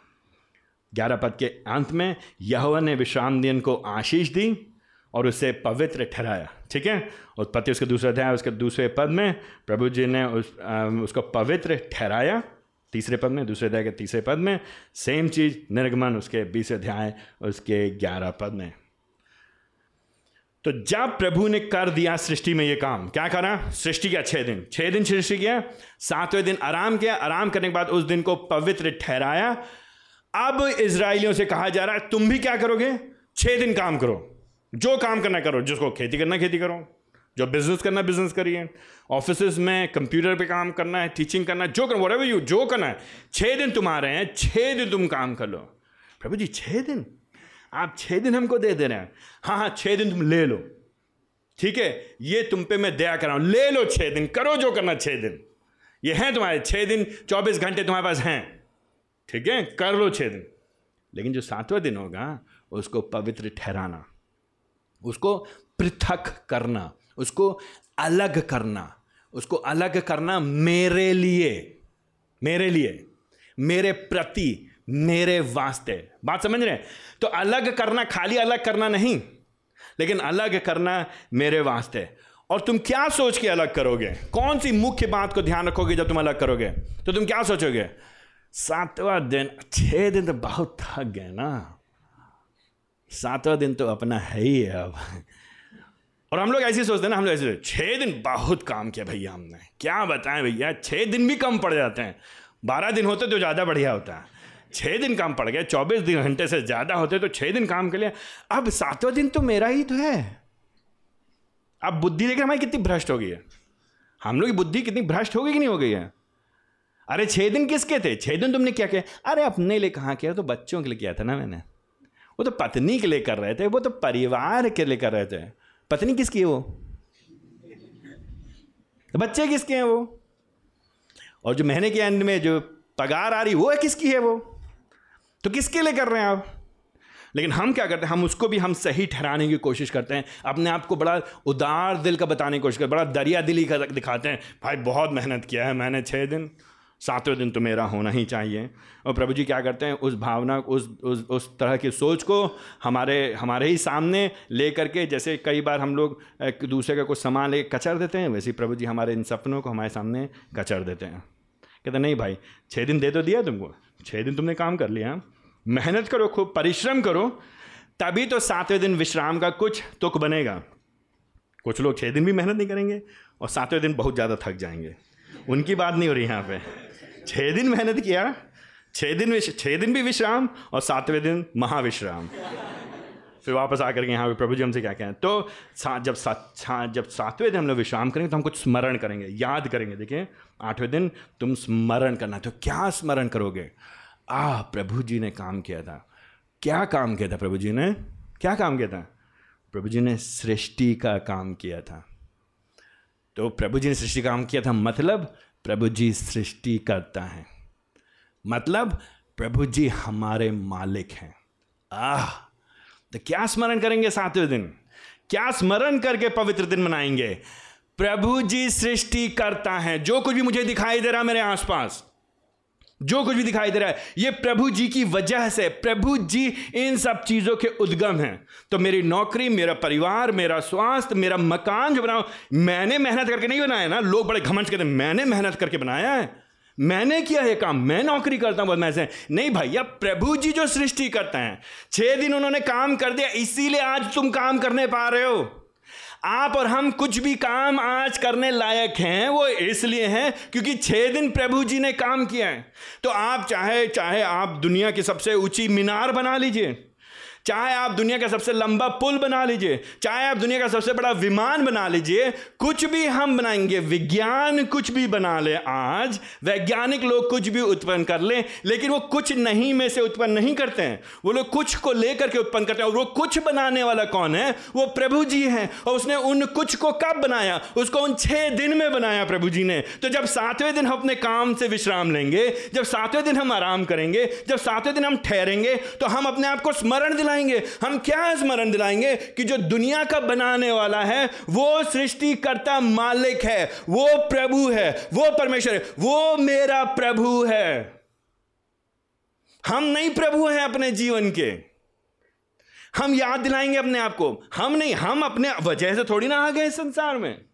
ग्यारह पद के अंत में यह ने विश्राम दिन को आशीष दी। और उसे पवित्र ठहराया ठीक है? उत्पत्ति उसके दूसरे अध्याय उसके दूसरे पद में प्रभु जी ने उस आ, उसको पवित्र ठहराया तीसरे पद में दूसरे अध्याय के तीसरे पद में सेम चीज़ निर्गमन उसके बीस अध्याय उसके ग्यारह पद में। तो जब प्रभु ने कर दिया सृष्टि में ये काम क्या करा? सृष्टि किया छह दिन छह दिन सृष्टि किया सातवें दिन आराम किया आराम करने के बाद उस दिन को पवित्र ठहराया। अब इसराइलियों से कहा जा रहा है तुम भी क्या करोगे? छह दिन काम करो। जो काम करना करो, जिसको खेती करना खेती करो। जो बिज़नेस करना बिज़नेस करिए। ऑफ़िस में कंप्यूटर पे काम करना है टीचिंग करना है, जो करना वट यू जो करना है। छः दिन तुम आ रहे हैं छः दिन तुम काम कर लो। प्रभु जी छः दिन? आप छः दिन हमको दे दे रहे हैं। हाँ हाँ छः दिन तुम ले लो। ठीक है? ये तुम पे मैं दया कर रहा हूँ। ले लो छः दिन, करो जो करना छः दिन। ये हैं तुम्हारे छः दिन, चौबीस घंटे तुम्हारे पास हैं। ठीक है? कर लो छः दिन। लेकिन जो सातवां दिन होगा, उसको पवित्र ठहराना। उसको पृथक करना, उसको अलग करना, उसको अलग करना मेरे लिए मेरे लिए, मेरे प्रति, मेरे वास्ते। बात समझ रहे तो अलग करना, खाली अलग करना नहीं, लेकिन अलग करना मेरे वास्ते। और तुम क्या सोच के अलग करोगे? कौन सी मुख्य बात को ध्यान रखोगे जब तुम अलग करोगे? तो तुम क्या सोचोगे? सातवां दिन, छह दिन तो बहुत थक गए ना। सातवां दिन तो अपना है ही है अब। और हम लोग ऐसे सोचते हैं ना, हम लोग ऐसे छः दिन बहुत काम किया भैया हमने। क्या बताएँ भैया छः दिन भी कम पड़ जाते हैं। बारह दिन होते तो ज़्यादा बढ़िया होता। है छः दिन काम पड़ गया, चौबीस दिन घंटे से ज़्यादा होते तो छः दिन काम के लिए। अब सातवां दिन तो मेरा ही तो है। अब बुद्धि देखिए हमारी कितनी भ्रष्ट हो गई है। हम लोग की बुद्धि कितनी भ्रष्ट हो गई कि नहीं हो गई है? अरे छः दिन किसके थे? छः दिन तुमने क्या किया? अरे अपने लिए कहाँ किया? तो बच्चों के लिए किया था ना मैंने। वो तो पत्नी के लिए कर रहे थे, वो तो परिवार के लिए कर रहे थे। पत्नी किसकी है वो? बच्चे किसके हैं वो? और जो महीने के एंड में जो पगार आ रही, वो है किसकी है वो? तो किसके लिए कर रहे हैं आप? लेकिन हम क्या करते हैं? हम उसको भी हम सही ठहराने की कोशिश करते हैं। अपने आप को बड़ा उदार दिल का बताने की कोशिश करते हैं, बड़ा दरिया दिली का दिखाते हैं। भाई, बहुत मेहनत किया है, मैंने छः दिन। सातवें दिन तो मेरा होना ही चाहिए। और प्रभु जी क्या करते हैं, उस भावना, उस उस उस तरह की सोच को हमारे हमारे ही सामने ले करके जैसे कई बार हम लोग एक दूसरे का कुछ सामान ले कचर देते हैं, वैसे प्रभु जी हमारे इन सपनों को हमारे सामने कचर देते हैं। कहते नहीं भाई छः दिन दे तो दिया तुमको। छः दिन तुमने काम कर लिया। मेहनत करो, खूब परिश्रम करो, तभी तो सातवें दिन विश्राम का कुछ तुक बनेगा। कुछ लोग छः दिन भी मेहनत नहीं करेंगे और सातवें दिन बहुत ज़्यादा थक जाएँगे। उनकी बात नहीं हो रही यहाँ पे। छः दिन मेहनत किया छः दिन विश छः दिन भी विश्राम और सातवें दिन महाविश्राम। फिर वापस आकर के यहाँ पे प्रभु जी हमसे क्या कहें तो सा, जब सा, जब सातवें दिन हम लोग विश्राम करेंगे तो हम कुछ स्मरण करेंगे याद करेंगे देखिए आठवें दिन तुम स्मरण करना तो क्या स्मरण करोगे? आ प्रभु जी ने काम किया था। क्या काम किया था प्रभु जी ने? क्या काम किया था? प्रभु जी ने सृष्टि का काम किया था। तो प्रभु जी ने सृष्टि काम किया था मतलब प्रभु जी सृष्टि करता है। मतलब प्रभु जी हमारे मालिक हैं। आह तो क्या स्मरण करेंगे सातवें दिन? क्या स्मरण करके पवित्र दिन मनाएँगे? प्रभु जी सृष्टि करता है। जो कुछ भी मुझे दिखाई दे रहा मेरे आसपास जो कुछ भी दिखाई दे रहा है, ये प्रभु जी की वजह से, प्रभु जी इन सब चीज़ों के उद्गम हैं। तो मेरी नौकरी, मेरा परिवार, मेरा स्वास्थ्य, मेरा मकान जो बनाओ, मैंने मेहनत करके नहीं बनाया ना, लोग बड़े घमंड कहते मैंने मेहनत करके बनाया है, मैंने किया है काम, मैं नौकरी करता हूँ मैं से नहीं भैया, प्रभु जी जो सृष्टि करते हैं, छह दिन उन्होंने काम कर दिया, इसीलिए आज तुम काम करने पा रहे हो। आप और हम कुछ भी काम आज करने लायक हैं, वो इसलिए हैं क्योंकि छह दिन प्रभु जी ने काम किया है। तो आप चाहे चाहे आप दुनिया की सबसे ऊँची मीनार बना लीजिए। चाहे आप दुनिया का सबसे लंबा पुल बना लीजिए, चाहे आप दुनिया का सबसे बड़ा विमान बना लीजिए, कुछ भी हम बनाएँगे, विज्ञान कुछ भी बना ले आज, वैज्ञानिक लोग कुछ भी उत्पन्न कर ले, लेकिन वो कुछ नहीं में से उत्पन्न नहीं करते हैं। वो लोग कुछ को लेकर के उत्पन्न करते हैं, और वो कुछ बनाने वाला कौन है? वो प्रभु जी हैं, और उसने उन कुछ को कब बनाया? उसको उन छह दिन में बनाया प्रभु जी ने। तो जब सातवें दिन हम अपने काम से विश्राम लेंगे, जब सातवें दिन हम आराम करेंगे, जब सातवें दिन हम ठहरेंगे तो हम अपने आप को स्मरण दिलाएँगे। दिलाएँगे हम क्या स्मरण दिलाएँगे कि जो दुनिया का बनाने वाला है, वो सृष्टिकर्ता मालिक है, वो प्रभु है, वो परमेश्वर है, वो मेरा प्रभु है। हम नहीं प्रभु हैं अपने जीवन के। हम याद दिलाएँगे अपने आप को। हम नहीं, हम अपने वजह से थोड़ी ना आ गए संसार में।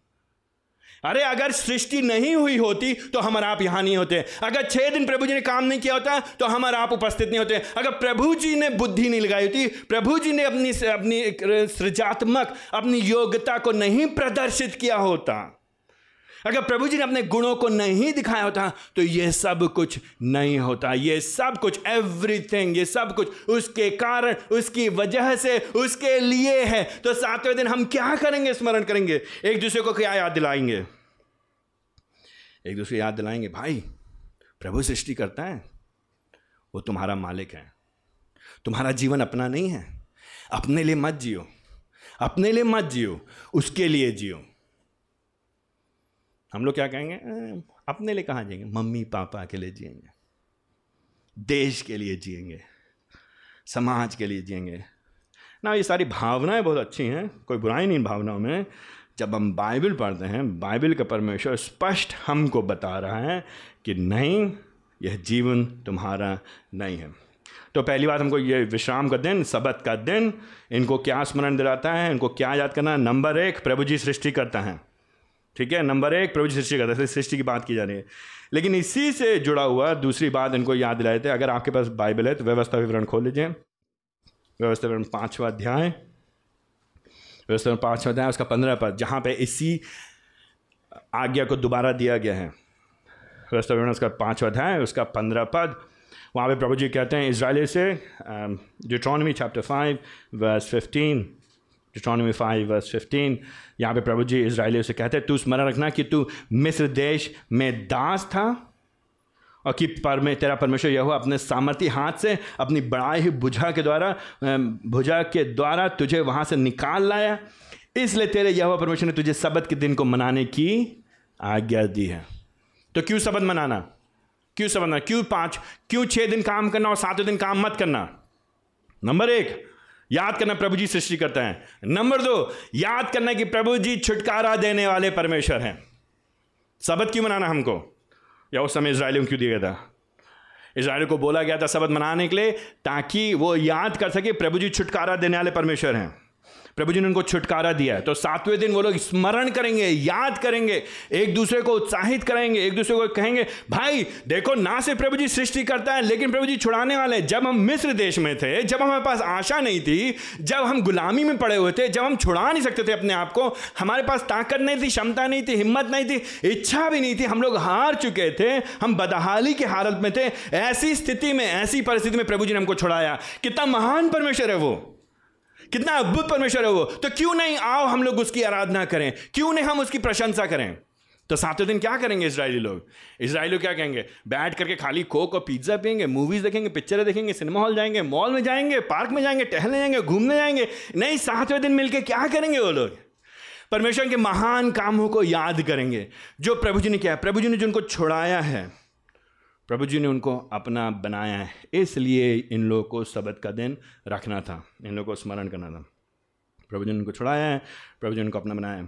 अरे अगर सृष्टि नहीं हुई होती तो हम आप यहाँ नहीं होते। अगर छह दिन प्रभु जी ने काम नहीं किया होता तो हम आप उपस्थित नहीं होते। अगर प्रभु जी ने बुद्धि नहीं लगाई होती, प्रभु जी ने अपनी अपनी सृजात्मक, अपनी योग्यता को नहीं प्रदर्शित किया होता। अगर प्रभु जी ने अपने गुणों को नहीं दिखाया होता तो ये सब कुछ नहीं होता। ये सब कुछ एवरीथिंग ये सब कुछ उसके कारण, उसकी वजह से, उसके लिए है। तो सातवें दिन हम क्या करेंगे? स्मरण करेंगे। एक दूसरे को क्या याद दिलाएँगे? एक दूसरे याद दिलाएँगे, भाई, प्रभु सृष्टि करता है। वो तुम्हारा मालिक है। तुम्हारा जीवन अपना नहीं है। अपने लिए मत जियो। अपने लिए मत जियो। उसके लिए जियो। हम लोग क्या कहेंगे? अपने लिए कहाँ जिएँगे? मम्मी, पापा के लिए जिएँगे। देश के लिए जिएँगे। समाज के लिए जिएँगे। ना, ये सारी भावनाएँ बहुत अच्छी हैं। कोई बुराई नहीं इन भावनाओं में। जब हम बाइबल पढ़ते हैं, बाइबल का परमेश्वर स्पष्ट हमको बता रहा है कि नहीं, यह जीवन तुम्हारा नहीं है। तो पहली बात हमको ये विश्राम का दिन, सबत का दिन, इनको क्या स्मरण दिलाता है, इनको क्या याद करना है? नंबर एक, प्रभु जी सृष्टि करता है। ठीक है? नंबर एक, प्रभु जी सृष्टि करता है। सृष्टि की बात की जा रही है। लेकिन इसी से जुड़ा हुआ दूसरी बात इनको याद दिलाए थे, अगर आपके पास बाइबल है तो व्यवस्था विवरण खोल लीजिए। व्यवस्था विवरण पाँचवा अध्याय। व्यवस्था विवरण पाँचवा अध्याय उसका पंद्रह पद, जहाँ पे इसी आज्ञा को दोबारा दिया गया है। व्यवस्था विवरण उसका पाँचवा अध्याय उसका पंद्रह पद। वहाँ पे प्रभु जी कहते हैं इसराइल से Deuteronomy chapter five verse fifteen Deuteronomy five verse fifteen यहाँ पे प्रभु जी इसराइल से कहते हैं, तू स्मरण रखना कि तू मिस्र देश में दास था और कि परमे तेरा परमेश्वर यह अपने सामर्थ्य हाथ से, अपनी बड़ाई हुई भुजा के द्वारा भुजा के द्वारा तुझे वहाँ से निकाल लाया। इसलिए तेरे यह परमेश्वर ने तुझे सबत के दिन को मनाने की आज्ञा दी है। तो क्यों सबत मनाना? क्यों सबत मनाना? क्यों पाँच, क्यों छः दिन काम करना और सातवें दिन काम मत करना? नंबर एक, याद करना प्रभु जी सृष्टि करते हैं। नंबर दो, याद करना कि प्रभु जी छुटकारा देने वाले परमेश्वर हैं। सबत क्यों मनाना हमको? या उस समय इसराइलियों क्यों दिया गया था? इसराइल को बोला गया था सबत मनाने के लिए ताकि वो याद कर सके प्रभु जी छुटकारा देने वाले परमेश्वर हैं। प्रभु जी ने उनको छुटकारा दिया है। तो सातवें दिन वो लोग स्मरण करेंगे, याद करेंगे, एक दूसरे को उत्साहित करेंगे एक दूसरे को कहेंगे, भाई, देखो, ना से प्रभु जी सृष्टि करता है, लेकिन प्रभु जी छुड़ाने वाले जब हम मिस्र देश में थे, जब हमारे पास आशा नहीं थी, जब हम गुलामी में पड़े हुए थे, जब हम छुड़ा नहीं सकते थे अपने आप को, हमारे पास ताकत नहीं थी, क्षमता नहीं थी, हिम्मत नहीं थी, इच्छा भी नहीं थी, हम लोग हार चुके थे, हम बदहाली की हालत में थे। ऐसी स्थिति में, ऐसी परिस्थिति में प्रभु जी ने हमको छुड़ाया। कितना महान परमेश्वर है वो। कितना अद्भुत परमेश्वर है वो। तो क्यों नहीं आओ हम लोग उसकी आराधना करें? क्यों नहीं हम उसकी प्रशंसा करें? तो सातवें दिन क्या करेंगे इसराइली लोग? इसराइली क्या कहेंगे? बैठ करके खाली कोक और पिज़्ज़ा पियेंगे मूवीज़ देखेंगे पिक्चरें देखेंगे सिनेमा हॉल जाएँगे मॉल में जाएँगे पार्क में जाएँगे, टहलने जाएँगे, घूमने जाएँगे। नहीं, सातवें दिन मिलकर क्या करेंगे वो लोग? परमेश्वर के महान कामों को याद करेंगे। जो प्रभु जी ने किया प्रभु जी ने जिनको छुड़ाया है प्रभु जी ने उनको अपना बनाया है। इसलिए इन लोगों को सबत का दिन रखना था। इन लोगों को स्मरण करना था। प्रभु जी ने उनको छुड़ाया है। प्रभु जी ने उनको अपना बनाया है।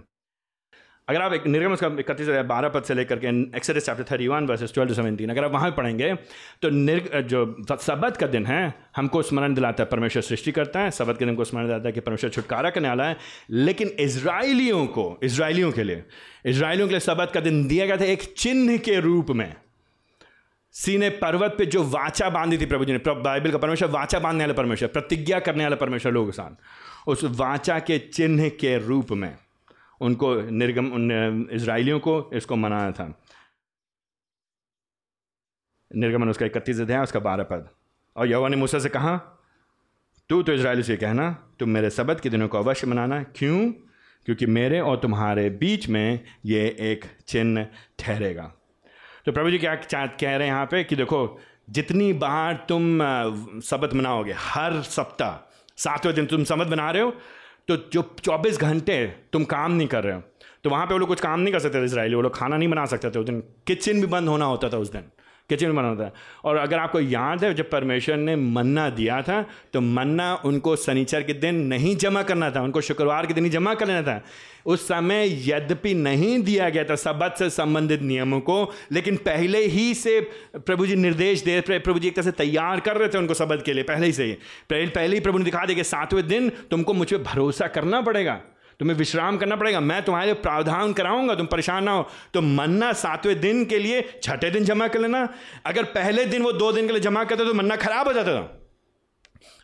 अगर आप एक निर्गम का इकतीस बारह पद से लेकर के Exodus chapter thirty one verses twelve to seventeen अगर आप वहाँ पढ़ेंगे तो निर्ग, जो सबत का दिन है, हमको स्मरण दिलाता है। परमेश्वर सृष्टि करता है, सबत के दिन को स्मरण दिलाता है कि परमेश्वर छुटकारा करने वाला है। लेकिन इसराइलियों को इसराइलियों के लिए इसराइलियों के लिए सबत का दिन दिया गया था एक चिन्ह के रूप में। सीने पर्वत पे जो वाचा बांधी थी प्रभु जी ने बाइबल का परमेश्वर वाचा बांधने वाला परमेश्वर, प्रतिज्ञा करने वाला परमेश्वर लोगों के साथ उस वाचा के चिन्ह के रूप में उनको निर्गम इसराइलियों को इसको मनाया था। निर्गमन उसका इकतीस अध्याय, उसका बारह पद। और यवा ने मूसा से कहा, तू तो इसराइली से कहना तुम मेरे सबत के दिनों को अवश्य मनाना। क्यों? क्योंकि मेरे और तुम्हारे बीच में ये एक चिन्ह ठहरेगा। तो प्रभु जी क्या कह रहे हैं यहाँ पे कि देखो, जितनी बार तुम शबत मनाओगे, हर सप्ताह, सातवें दिन तुम शबत बना रहे हो तो जो 24 घंटे तुम काम नहीं कर रहे हो तो वहाँ पे वो लोग कुछ काम नहीं कर सकते थे इसराइली, वो लोग खाना नहीं बना सकते थे, उस दिन किचन भी बंद होना होता था उस दिन, किचन बना था। और अगर आपको याद है, जब परमेश्वर ने मन्ना दिया था तो मन्ना उनको शनिचर के दिन नहीं जमा करना था, उनको शुक्रवार के दिन ही जमा कर लेना था उस समय यद्यपि नहीं दिया गया था सबत से संबंधित नियमों को, लेकिन पहले ही से प्रभु जी निर्देश दे प्रभु जी एक तरह से तैयार कर रहे थे उनको सबत के लिए, पहले ही से पहले ही प्रभु ने दिखा कि सातवें दिन तुमको मुझ पर भरोसा करना पड़ेगा, तुम्हें विश्राम करना पड़ेगा, मैं तुम्हारे लिए प्रावधान कराऊँगा, तुम परेशान ना हो। तो मन्ना सातवें दिन के लिए छठे दिन जमा कर लेना। अगर पहले दिन वो दो दिन के लिए जमा करते तो मन्ना खराब हो जाता था।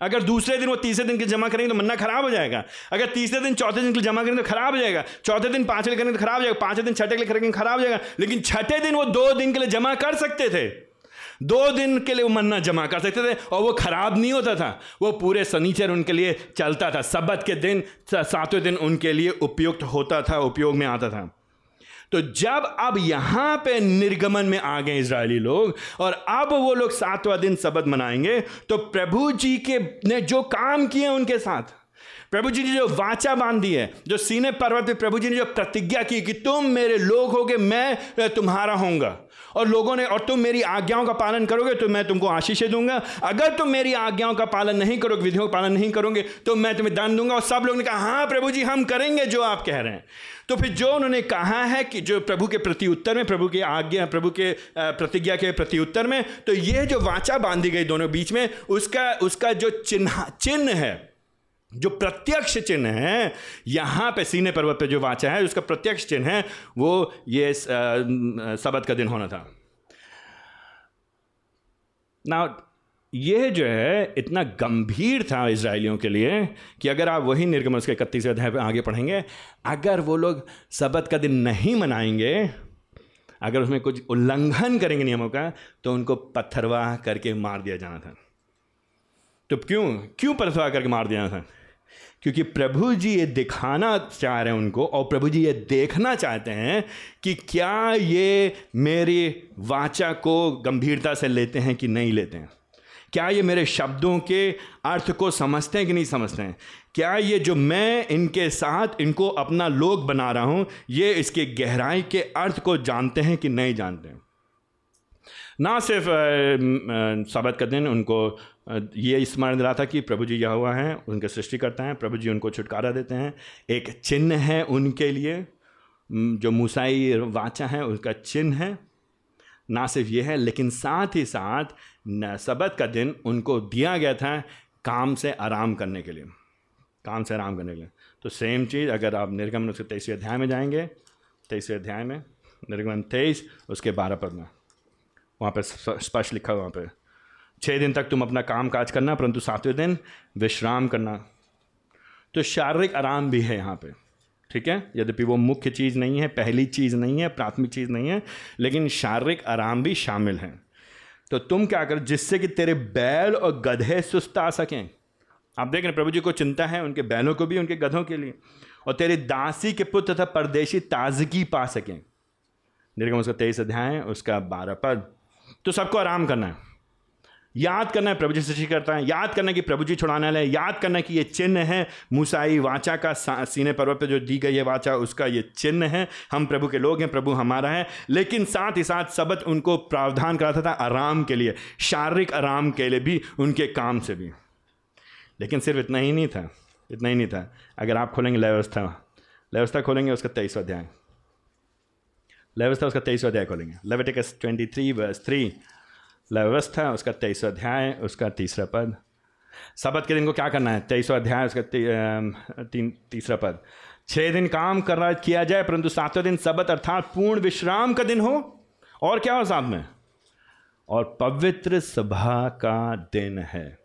अगर दूसरे दिन वो तीसरे दिन के जमा करेंगे तो मन्ना खराब हो जाएगा। अगर तीसरे दिन, चौथे दिन के लिए जमा करेंगे तो खराब हो जाएगा। चौथे दिन, पाँचवें करेंगे तो खराब हो जाएगा। पाँचवें दिन, छठे के लिए करेंगे खराब हो जाएगा। लेकिन छठे दिन वो दो दिन के लिए जमा कर सकते थे। दो दिन के लिए वो मन्ना जमा कर सकते थे और वो खराब नहीं होता था। वो पूरे सनीचर उनके लिए चलता था। सबत के दिन, सातवें दिन उनके लिए उपयुक्त होता था, उपयोग में आता था। तो जब अब यहाँ पे निर्गमन में आ गए इसराइली लोग और अब वो लोग सातवां दिन सबद मनाएँगे तो प्रभु जी के ने जो काम किए उनके साथ प्रभु जी ने जो वाचा बांधी है, जो सीने पर्वत पे प्रभु जी ने जो प्रतिज्ञा की कि तुम मेरे लोग होगे, मैं तुम्हारा होऊँगा। और लोगों ने, और तुम मेरी आज्ञाओं का पालन करोगे तो मैं तुमको आशीष दूँगा। अगर तुम मेरी आज्ञाओं का पालन नहीं करोगे, विधियों का पालन नहीं करोगे तो मैं तुम्हें दान दूँगा। और सब लोगों ने कहा हाँ प्रभु जी, हम करेंगे जो आप कह रहे हैं। तो फिर जो उन्होंने कहा है कि जो प्रभु के प्रति उत्तर में, प्रभु की आज्ञा, प्रभु के प्रतिज्ञा के प्रति उत्तर में तो ये जो वाचा बांधी गई दोनों बीच में, उसका उसका जो चिन्ह चिन्ह है जो प्रत्यक्ष चिन्ह है, यहाँ पे सीने पर्वत पे जो वाचा है, उसका प्रत्यक्ष चिन्ह है, वो ये सबत का दिन होना था। ना यह जो है, इतना गंभीर था इसराइलियों के लिए कि अगर आप वही निर्गमन उसके इकतीस अध्याय पर आगे पढ़ेंगे, अगर वो लोग सबत का दिन नहीं मनाएँगे, अगर उसमें कुछ उल्लंघन करेंगे नियमों का तो उनको पत्थरवाह करके मार दिया जाना था। तो क्यों? क्यों पत्थरवाह करके मार दिया जाना था? क्योंकि प्रभु जी ये दिखाना चाह रहे हैं उनको और प्रभु जी ये देखना चाहते हैं कि क्या ये मेरी वाचा को गंभीरता से लेते हैं कि नहीं लेते हैं? क्या ये मेरे शब्दों के अर्थ को समझते हैं कि नहीं समझते हैं? क्या ये जो मैं इनके साथ इनको अपना लोग बना रहा हूँ, ये इसके गहराई के अर्थ को जानते हैं कि नहीं जानते हैं? ना सिर्फ़ सबत का दिन, उनको ये स्मरण दिला था कि प्रभु जी यह हुआ है, उनके सृष्टि करता है, प्रभु जी उनको छुटकारा देते हैं। एक चिन्ह है उनके लिए जो मूसाई वाचा है उसका चिन्ह है। ना सिर्फ़ ये है, लेकिन साथ ही साथ सबत का दिन उनको दिया गया था काम से आराम करने के लिए। काम से आराम करने के लिए। तो सेम चीज़, अगर आप निर्गमन उसके तेईसवें अध्याय में जाएँगे, तेईसवें अध्याय में, निर्गमन तेईस, उसके बारह पद में। वहाँ पर स्पष्ट लिखा हुआ वहाँ पर छः दिन तक तुम अपना काम काज करना, परंतु सातवें दिन विश्राम करना। तो शारीरिक आराम भी है यहाँ पे, ठीक है? यद्यपि वो मुख्य चीज़ नहीं है, पहली चीज़ नहीं है, प्राथमिक चीज़ नहीं है, लेकिन शारीरिक आराम भी शामिल है। तो तुम क्या कर, जिससे कि तेरे बैल और गधे सुस्त आ सकें। आप देख रहे प्रभु जी को चिंता है उनके बैलों को भी, उनके गधों के लिए। और तेरे दासी के पुत्र तथा परदेशी ताजगी पा सकें। निर्गम उसका तेईस अध्याय, उसका बारह पद। तो सबको आराम करना है। याद करना है प्रभु जी सृष्टि करता है। याद करना है कि प्रभु जी छुड़ाने वाले याद करना है कि ये चिन्ह है। मूसाई वाचा का सीने पर्वत पे जो दी गई है वाचा, उसका ये चिन्ह है। हम प्रभु के लोग हैं, प्रभु हमारा है। लेकिन साथ ही साथ सबत उनको प्रावधान कराता था आराम के लिए, शारीरिक आराम के लिए भी, उनके काम से भी। लेकिन सिर्फ़ इतना ही नहीं था। इतना ही नहीं था। अगर आप खोलेंगे व्यवस्था। व्यवस्था खोलेंगे, उसका तेईस अध्याय। व्यवस्था उसका तेईसवा अध्याय खोलेंगे। Leviticus twenty three verse three व्यवस्था उसका तेईस अध्याय उसका तीसरा पद। सबत के दिन को क्या करना है? तेईसवा अध्याय उसका ती, तीन तीसरा पद। छः दिन काम करना किया जाए परंतु सातवें दिन सबत अर्थात पूर्ण विश्राम का दिन हो और क्या हो साथ में? और पवित्र सभा का दिन है।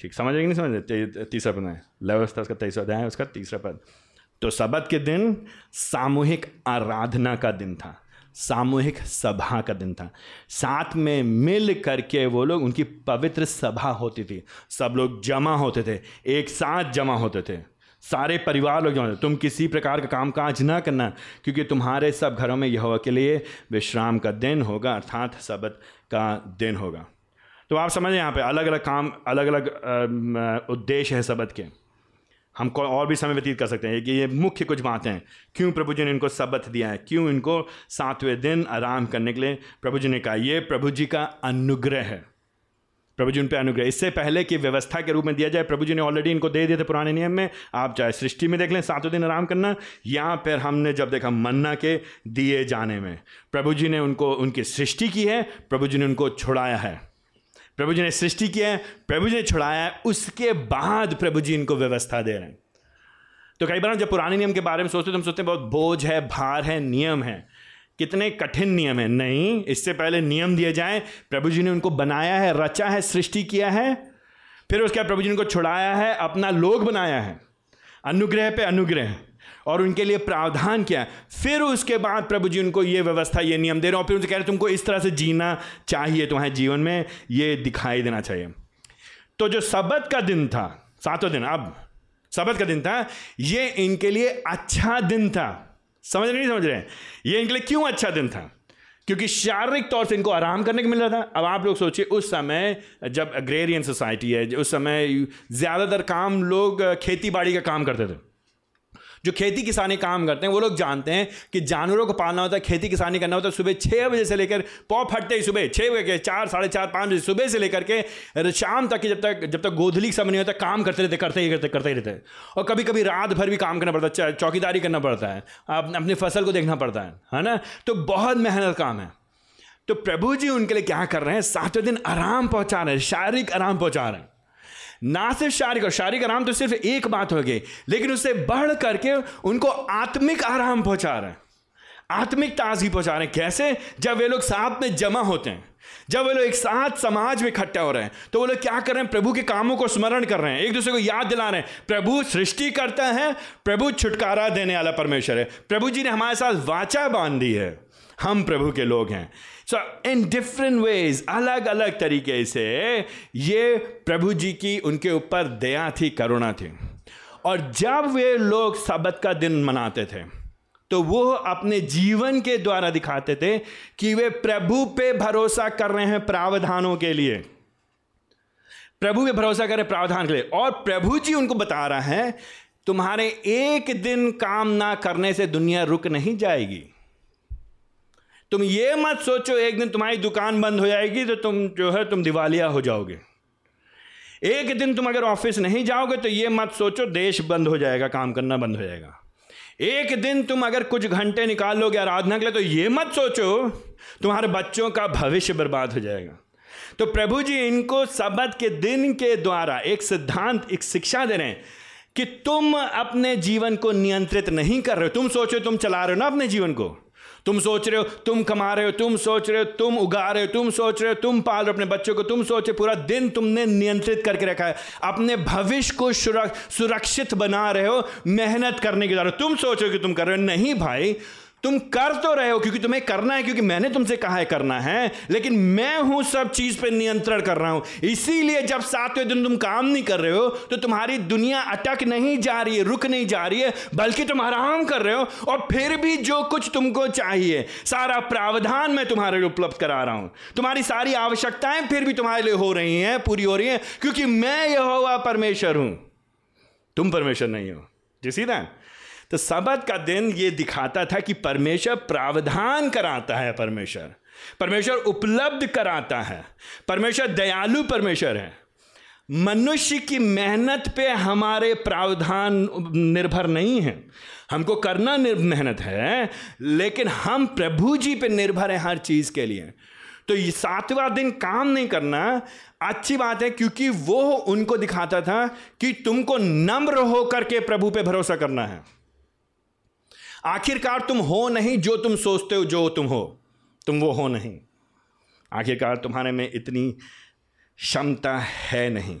ठीक समझ नहीं समझ? तीसरा पद है। व्यवस्था उसका तेईसवा अध्याय उसका तीसरा पद। तो सबत के दिन सामूहिक आराधना का दिन था, सामूहिक सभा का दिन था। साथ में मिल करके वो लोग, उनकी पवित्र सभा होती थी। सब लोग जमा होते थे, एक साथ जमा होते थे। सारे परिवार लोग जमा तुम किसी प्रकार का काम काज ना करना, क्योंकि तुम्हारे सब घरों में यह के लिए विश्राम का दिन होगा, अर्थात सबत का दिन होगा। तो आप समझें यहाँ पे अलग अलग काम अलग अलग उद्देश्य है सबत के। हम और भी समय व्यतीत कर सकते हैं। कि ये मुख्य कुछ बातें हैं। क्यों प्रभु जी ने इनको सबक दिया है? क्यों इनको सातवें दिन आराम करने के लिए? प्रभु जी ने कहा, ये प्रभु जी का अनुग्रह है। प्रभु जी उन पर अनुग्रह इससे पहले कि व्यवस्था के रूप में दिया जाए, प्रभु जी ने ऑलरेडी इनको दे दिए थे पुराने नियम में। आप चाहे सृष्टि में देख लें सातों दिन आराम करना, या फिर हमने जब देखा मन्ना के दिए जाने में। प्रभु जी ने उनको, उनकी सृष्टि की है, प्रभु जी ने उनको छुड़ाया है। प्रभु जी ने सृष्टि किया है, प्रभु जी ने छुड़ाया है, उसके बाद प्रभु जी इनको व्यवस्था दे रहे हैं। तो कई बार हम जब पुराने नियम के बारे में सोचते तो हम सोचते हैं, बहुत बोझ है, भार है, नियम है। कितने कठिन नियम है। नहीं, इससे पहले नियम दिए जाए, प्रभु जी ने उनको बनाया है, रचा है, सृष्टि किया है, फिर उसके बाद प्रभु जी ने उनको छुड़ाया है, अपना लोग बनाया है। अनुग्रह पे अनुग्रह और उनके लिए प्रावधान किया फिर उसके बाद प्रभु जी उनको ये व्यवस्था, ये नियम दे रहे हैं और फिर उनसे कह रहे तुमको इस तरह से जीना चाहिए तुम्हारे जीवन में, ये दिखाई देना चाहिए। तो जो सबत का दिन था सातों दिन, अब सबत का दिन था, ये इनके लिए अच्छा दिन था। समझ रहे नहीं समझ रहे ये इनके लिए क्यों अच्छा दिन था? क्योंकि शारीरिक तौर से इनको आराम करने को मिल रहा था। अब आप लोग सोचिए, उस समय जब अग्रेरियन सोसाइटी है, उस समय ज़्यादातर काम लोग, खेती बाड़ी का काम करते थे। जो खेती किसानी काम करते हैं, वो लोग जानते हैं कि जानवरों को पालना होता है, खेती किसानी करना होता है, सुबह छः बजे से लेकर पौ फटते ही सुबह छः बजे के, चार, साढ़े चार, पाँच बजे सुबह से लेकर के शाम तक जब तक जब तक गोधली समय नहीं होता, काम करते रहते, करते ही करते करते ही रहते और कभी कभी रात भर भी काम करना पड़ता है चौकीदारी करना पड़ता है अपनी फ़सल को देखना पड़ता है है ना? तो बहुत मेहनत काम है। तो प्रभु जी उनके लिए क्या कर रहे हैं? सातवें दिन आराम पहुँचा रहे हैं, शारीरिक आराम पहुँचा रहे हैं। ना सिर्फ़ शारीरिक, और शारीरिक आराम तो सिर्फ़ एक बात हो गई, लेकिन उससे बढ़ करके उनको आत्मिक आराम पहुँचा रहे हैं। आत्मिक ताजगी पहुँचा रहे हैं। कैसे? जब वे लोग साथ में जमा होते हैं, जब वे लोग एक साथ समाज में इकट्ठा हो रहे हैं तो वो लोग क्या कर रहे हैं? प्रभु के कामों को स्मरण कर रहे हैं, एक दूसरे को याद दिला रहे हैं। प्रभु सृष्टि करता है, प्रभु छुटकारा देने वाला परमेश्वर है। प्रभु जी ने हमारे साथ वाचा बाँध दी है। हम प्रभु के लोग हैं। सो इन डिफरेंट वेज अलग अलग तरीके से ये प्रभु जी की उनके ऊपर दया थी, करुणा थी। और जब वे लोग सबत का दिन मनाते थे तो वो अपने जीवन के द्वारा दिखाते थे कि वे प्रभु पे भरोसा कर रहे हैं प्रावधानों के लिए। प्रभु पे भरोसा करें प्रावधान के लिए। और प्रभु जी उनको बता रहा है, तुम्हारे एक दिन काम ना करने से दुनिया रुक नहीं जाएगी। तुम ये मत सोचो, एक दिन तुम्हारी दुकान बंद हो जाएगी तो तुम जो है, तुम दिवालिया हो जाओगे। एक दिन तुम अगर ऑफ़िस नहीं जाओगे तो ये मत सोचो, देश बंद हो जाएगा, काम करना बंद हो जाएगा। एक दिन तुम अगर कुछ घंटे निकाल लोगे आराधना के लिए तो ये मत सोचो, तुम्हारे बच्चों का भविष्य बर्बाद हो जाएगा। तो प्रभु जी, इनको सबद के दिन के द्वारा एक सिद्धांत, एक शिक्षा दे रहे हैं कि तुम अपने जीवन को नियंत्रित नहीं कर रहे हो। तुम सोचो, तुम चला रहे हो ना अपने जीवन को? तुम सोच रहे हो, तुम कमा रहे हो, तुम सोच रहे हो, तुम उगा रहे हो, तुम सोच रहे हो, तुम पाल रहे हो अपने बच्चों को, तुम सोच रहे हो, पूरा दिन तुमने नियंत्रित करके रखा है। अपने भविष्य को सुरक्षित बना रहे हो, मेहनत करने के द्वारा तुम सोच रहे हो कि तुम कर रहे हो? नहीं भाई तुम कर तो रहे हो, क्योंकि तुम्हें करना है, क्योंकि मैंने तुमसे कहा है करना है, लेकिन मैं हूँ सब चीज़ पे नियंत्रण कर रहा हूँ। इसीलिए जब सातवें दिन तुम काम नहीं कर रहे हो तो तुम्हारी दुनिया अटक नहीं जा रही है, रुक नहीं जा रही है, बल्कि तुम आराम कर रहे हो, और फिर भी जो कुछ तुमको चाहिए, सारा प्रावधान मैं तुम्हारे लिए उपलब्ध करा रहा हूँ। तुम्हारी सारी आवश्यकताएँ फिर भी तुम्हारे लिए हो रही हैं, पूरी हो रही हैं, क्योंकि मैं यह परमेश्वर हूँ। तुम परमेश्वर नहीं हो। जी सीधा तो सबत का दिन ये दिखाता था कि परमेश्वर प्रावधान कराता है परमेश्वर। परमेश्वर उपलब्ध कराता है। परमेश्वर दयालु परमेश्वर है। मनुष्य की मेहनत पे हमारे प्रावधान निर्भर नहीं है। हमको करना मेहनत है, लेकिन हम प्रभु जी पे निर्भर है हर चीज़ के लिए। तो ये सातवां दिन काम नहीं करना अच्छी बात है, क्योंकि वो उनको दिखाता था कि तुमको नम्र होकर के प्रभु पे भरोसा करना है। आखिरकार तुम हो नहीं जो तुम सोचते हो, जो तुम हो। तुम वो हो नहीं। आखिरकार तुम्हारे में इतनी क्षमता है नहीं।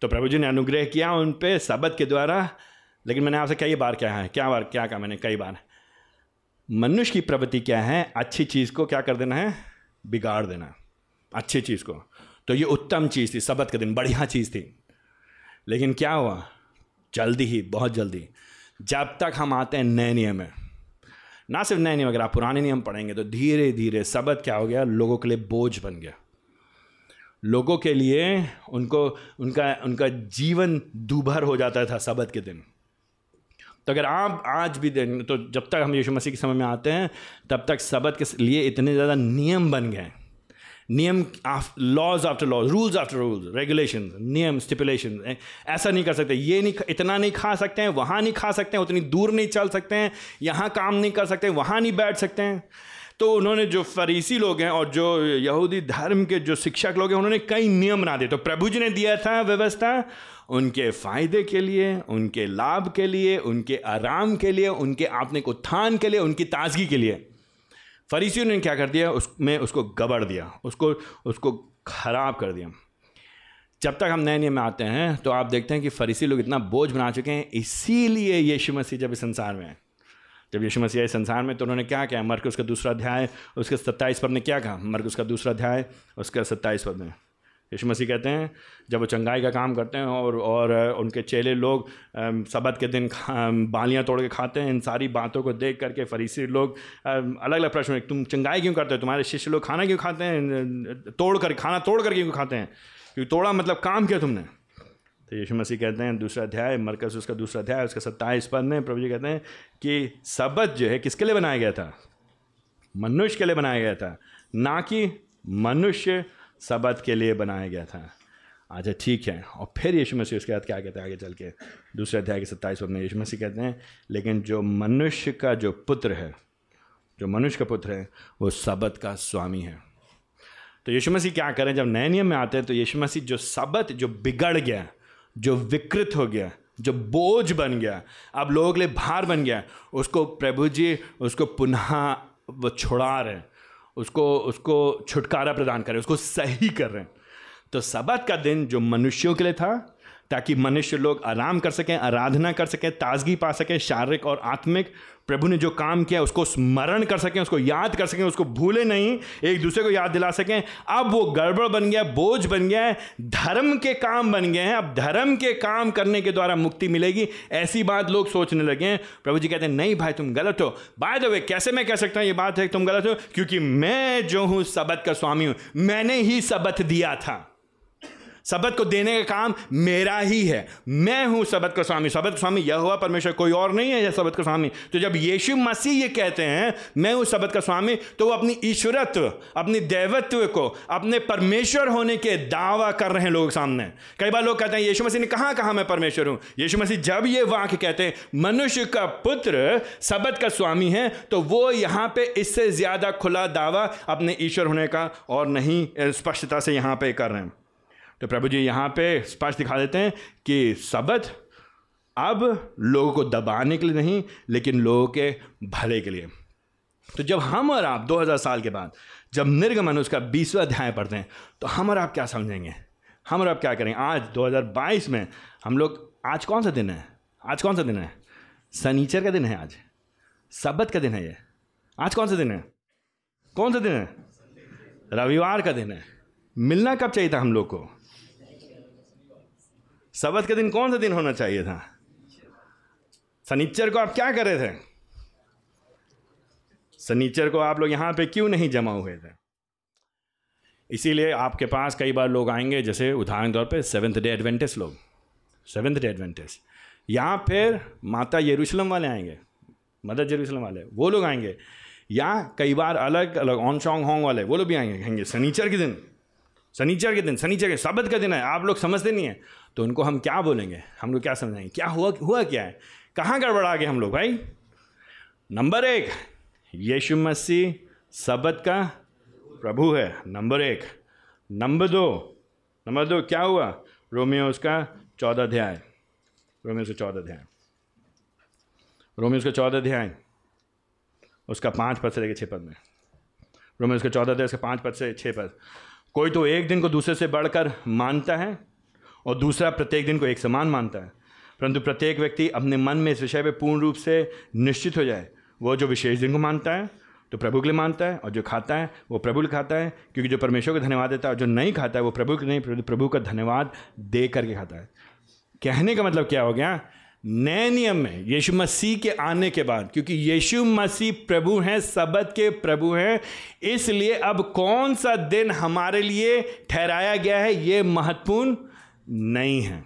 तो प्रभु जी ने अनुग्रह किया उन पर सबत के द्वारा, लेकिन मैंने आपसे कई बार क्या है। क्या बार क्या कहा मैंने? कई बार। मनुष्य की प्रवृत्ति क्या है? अच्छी चीज़ को क्या कर देना है? बिगाड़ देना। अच्छी चीज़ को। तो ये उत्तम चीज़ थी सबत के दिन बढ़िया चीज़ थी। लेकिन क्या हुआ? जल्दी ही, बहुत जल्दी। जब तक हम आते हैं नए नियम में, ना सिर्फ़ नए नियम, अगर आप पुराने नियम पढ़ेंगे तो धीरे धीरे सबक क्या हो गया? लोगों के लिए बोझ बन गया। लोगों के लिए उनको, उनका उनका जीवन दूभर हो जाता था सबत के दिन। तो अगर आप आज भी दें तो जब तक हम यीशु मसीह के समय में आते हैं, तब तक सबत के लिए इतने ज़्यादा नियम बन गए नियम laws after laws rules after rules regulation नियम स्टिपुलेशन ऐसा नहीं कर सकते। ये नहीं इतना नहीं खा सकते हैं, वहाँ नहीं खा सकते हैं, उतनी दूर नहीं चल सकते हैं, यहाँ काम नहीं कर सकते, वहाँ नहीं बैठ सकते हैं। तो उन्होंने जो फरीसी लोग हैं और जो यहूदी धर्म के जो शिक्षक लोग हैं, उन्होंने कई नियम बना दिए। तो प्रभु जी ने दिया था व्यवस्था उनके फ़ायदे के लिए, उनके लाभ के लिए, उनके आराम के लिए, उनके आत्मिक उत्थान के लिए, उनकी ताजगी के लिए। फरीसियों ने क्या कर दिया? उसमें उसको गबड़ दिया। उसको उसको खराब कर दिया। जब तक हम नए नियम में आते हैं तो आप देखते हैं कि फरीसी लोग इतना बोझ बना चुके हैं, इसीलिए यीशु मसीह जब इस संसार में जब यीशु मसीह आए संसार में तो उन्होंने क्या किया? मर्क उसका दूसरा अध्याय, उसके सत्ताईस पद ने क्या कहा? मर्क उसका दूसरा अध्याय, उसका सत्ताईस पद में। यीशु मसीह कहते हैं, जब वो चंगाई का काम करते हैं और और उनके चेले लोग सबत के दिन बालियाँ तोड़ के खाते हैं, इन सारी बातों को देख करके फरीसी लोग अलग अलग प्रश्न तुम चंगाई क्यों करते हो? तुम्हारे शिष्य लोग खाना क्यों खाते हैं? तोड़ कर, खाना तोड़ कर क्यों खाते हैं? क्योंकि तोड़ा मतलब काम किया तुमने? तो यीशु मसीह कहते हैं, दूसरा अध्याय मरकस उसका दूसरा अध्याय, उसका सत्ताईस पद में प्रभु जी कहते हैं कि सबत जो है किसके लिए बनाया गया था? मनुष्य के लिए बनाया गया था। ना कि मनुष्य सबत के लिए बनाया गया था। अच्छा ठीक है। और फिर यीशु मसीह उसके बाद क्या कहते हैं आगे चल के दूसरे अध्याय के सत्ताईस में यीशु मसीह कहते हैं, लेकिन जो मनुष्य का जो पुत्र है, जो मनुष्य का पुत्र है, वो सबत का स्वामी है। तो यीशु मसीह क्या करें? जब नए नियम में आते हैं तो यीशु मसीह जो सबत जो बिगड़ गया, जो विकृत हो गया, जो बोझ बन गया, अब लोगों के लिए भार बन गया, उसको प्रभु जी, उसको पुनः वो छुड़ा रहे हैं। उसको उसको छुटकारा प्रदान करें, उसको सही कर रहे हैं। तो सबत का दिन जो मनुष्यों के लिए था ताकि मनुष्य लोग आराम कर सकें, आराधना कर सकें, ताजगी पा सकें, शारीरिक और आत्मिक। प्रभु ने जो काम किया, उसको स्मरण कर सकें, उसको याद कर सकें, उसको भूले नहीं, एक दूसरे को याद दिला सकें। अब वो गड़बड़ बन गया, बोझ बन गया है, धर्म के काम बन गए हैं। अब धर्म के काम करने के द्वारा मुक्ति मिलेगी, ऐसी बात लोग सोचने लगे हैं। प्रभु जी कहते हैं, नहीं भाई, तुम गलत हो। बाय द वे कैसे मैं कह सकता हूँ, ये बात है तुम गलत हो? क्योंकि मैं जो हूँ, सबत का स्वामी हूँ। मैंने ही सबत दिया था। सबत को देने का काम मेरा ही है। मैं हूँ सबत का स्वामी। सबत का स्वामी यह हुआ परमेश्वर कोई और नहीं है यह सबत का स्वामी। तो जब यीशु मसीह ये कहते हैं, मैं हूँ सबत का स्वामी तो वो अपनी ईश्वरत्व, अपनी दैवत्व को, अपने परमेश्वर होने के दावा कर रहे हैं लोगों के सामने। कई बार लोग कहते हैं, यीशु मसीह ने कहा कहा मैं परमेश्वर हूँ? यीशु मसीह जब ये वाक्य कहते हैं, मनुष्य का पुत्र सबत का स्वामी है तो वो यहाँ पे इससे ज़्यादा खुला दावा अपने ईश्वर होने का और नहीं, स्पष्टता से यहाँ पे कर रहे हैं। तो प्रभु जी यहाँ पे स्पष्ट दिखा देते हैं कि सबत अब लोगों को दबाने के लिए नहीं, लेकिन लोगों के भले के लिए। तो जब हम और आप 2000 साल के बाद जब निर्गमन उसका बीसवा अध्याय पढ़ते हैं तो हम और आप क्या समझेंगे? हम और आप क्या करेंगे? आज 2022 में हम लोग आज कौन सा दिन है? आज कौन सा दिन है? सनीचर का दिन है आज। सबत का दिन है ये। आज कौन सा दिन है? कौन सा दिन है? रविवार का दिन है। मिलना कब चाहिए था हम लोग को? सबत के दिन कौन सा दिन होना चाहिए था? सनीचर को आप क्या कर रहे थे? सनीचर को आप लोग यहाँ पे क्यों नहीं जमा हुए थे? इसीलिए आपके पास कई बार लोग आएँगे, जैसे उदाहरण तौर पे सेवेंथ डे एडवेंटिस लोग। सेवेंथ डे एडवेंटिस या फिर माता यरूशलेम वाले आएँगे, मदर यरूशलेम वाले, वो लोग आएँगे। या कई बार अलग अलग ऑन शॉन्ग होंग वाले, वो लोग भी आएँगे, कहेंगे सनीचर के दिन सनीचर के दिन सनीचर के सबत का दिन है, आप लोग समझते नहीं हैं। तो उनको हम क्या बोलेंगे? हम लोग क्या समझाएँगे? क्या हुआ हुआ क्या है? कहाँ गड़बड़ा गए हम लोग भाई? नंबर एक, यीशु मसीह सबत का प्रभु है। नंबर एक। नंबर दो नंबर दो, क्या हुआ? रोमियो उसका चौदह अध्याय। रोमियो उसका चौदह अध्याय। रोमियो उसका चौदह अध्याय। उसका पाँच पद से लेकर छः पद में। रोमियो उसका चौदह अध्याय, उसका पाँच पद से छः पद। कोई तो एक दिन को दूसरे से बढ़कर मानता है और दूसरा, प्रत्येक दिन को एक समान मानता है। परंतु प्रत्येक व्यक्ति अपने मन में इस विषय पर पूर्ण रूप से निश्चित हो जाए। वो जो विशेष दिन को मानता है तो प्रभु के लिए मानता है, और जो खाता है, वो प्रभु के खाता है, क्योंकि जो परमेश्वर को धन्यवाद देता है और जो नहीं खाता है, वो प्रभु के नहीं, प्रभु का धन्यवाद दे करके खाता है। कहने का मतलब क्या हो गया? नए नियम में यीशु मसीह के आने के बाद, क्योंकि यीशु मसीह प्रभु हैं सबद के प्रभु हैं, इसलिए अब कौन सा दिन हमारे लिए ठहराया गया है, ये महत्वपूर्ण नहीं है।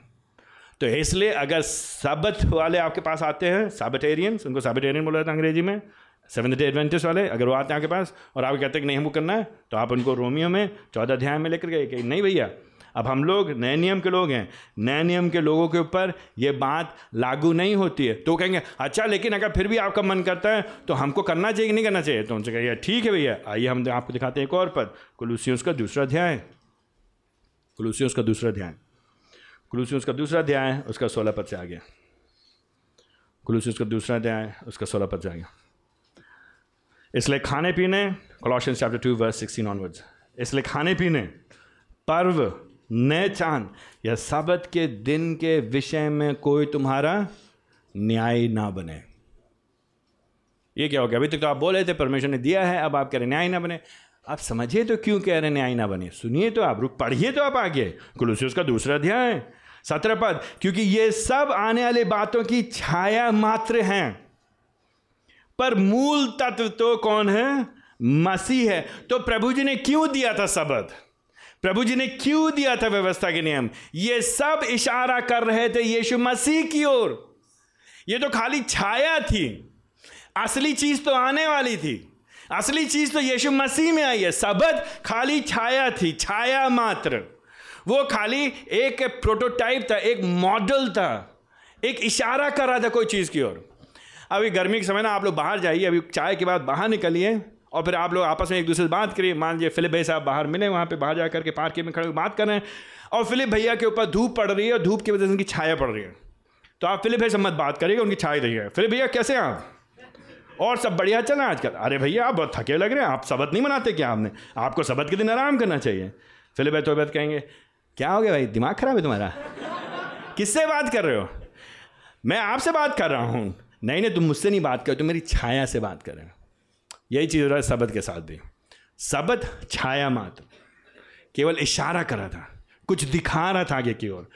तो इसलिए अगर सबत वाले आपके पास आते हैं साबटेरियंस उनको साबटेरियन बोला जाता है अंग्रेज़ी में सेवन डे एडवेंटिस वाले, अगर वो आते हैं आपके पास और आप कहते हैं कि नहीं, हमको करना है तो आप उनको रोमियो में चौदह अध्याय में लेकर गए कि नहीं भैया, अब हम लोग नए नियम के लोग हैं। नए नियम के लोगों के ऊपर ये बात लागू नहीं होती है। तो कहेंगे अच्छा लेकिन अगर फिर भी आपका मन करता है तो हमको करना चाहिए कि नहीं करना चाहिए? तो उनसे कहिए ठीक है भैया, आइए हम आपको दिखाते हैं एक और पद, कुलूसियों का दूसरा अध्याय। कुलूसियों का दूसरा अध्याय। कुलूसियों का दूसरा अध्याय उसका सोलह पद से आ गया कुलूसियों का दूसरा अध्याय उसका सोलह पद से आ गया इसलिए खाने पीने Colossians chapter two verse sixteen onwards इसलिए खाने पीने, पर्व, नए चाँद, या सबत के दिन के विषय में कोई तुम्हारा न्याय ना बने। ये क्या हो गया? अभी तक तो आप बोल रहे थे, परमेश्वर ने दिया है, अब आप कह रहे न्याय ना बने। आप समझिए तो क्यों कह रहे न्याय ना बने सुनिए तो आप, रुक, पढ़िए तो आप आगे। कुलूसी उसका दूसरा अध्याय, सत्रह पद, क्योंकि ये सब आने वाली बातों की छाया मात्र हैं, पर मूल तत्व तो कौन है? मसीह है। तो प्रभु जी ने क्यों दिया था सबद प्रभु जी ने क्यों दिया था व्यवस्था के नियम? ये सब इशारा कर रहे थे यीशु मसीह की ओर। ये तो खाली छाया थी, असली चीज़ तो आने वाली थी। असली चीज़ तो यीशु मसीह में आई है। सबद खाली छाया थी, छाया मात्र। वो खाली एक प्रोटोटाइप था, एक मॉडल था। एक इशारा कर रहा था कोई चीज़ की ओर। अभी गर्मी के समय ना आप लोग बाहर जाइए, अभी चाय के बाद बाहर निकलिए और फिर आप लोग आपस में एक दूसरे से बात करिए। मान लीजिए फिलिप भाई साहब बाहर मिले, वहाँ पे बाहर जा करके पार्क में खड़े बात कर रहे हैं और फिलिप भैया के ऊपर धूप पड़ रही है और धूप की वजह से उनकी छाया पड़ रही है। तो आप फिलिप भाई से मत बात करिएगा, उनकी छाया रही है। फिलिप भैया, कैसे हैं आप? और सब बढ़िया चल रहा है आजकल। अरे भैया, आप बहुत थके लग रहे हैं। आप सबक नहीं मनाते क्या आपने? आपको सबक के दिन आराम करना चाहिए। फिलिप भाई तो बात कहेंगे, क्या हो गया भाई? दिमाग खराब है तुम्हारा? किससे बात कर रहे हो? मैं आपसे बात कर रहा हूँ। नहीं नहीं, तुम मुझसे नहीं बात कर तुम मेरी छाया से बात कर रहे हो। यही चीज़ हो रहा है सबद के साथ भी सबद छाया मात्र। केवल इशारा कर रहा था। कुछ दिखा रहा था आगे की ओर।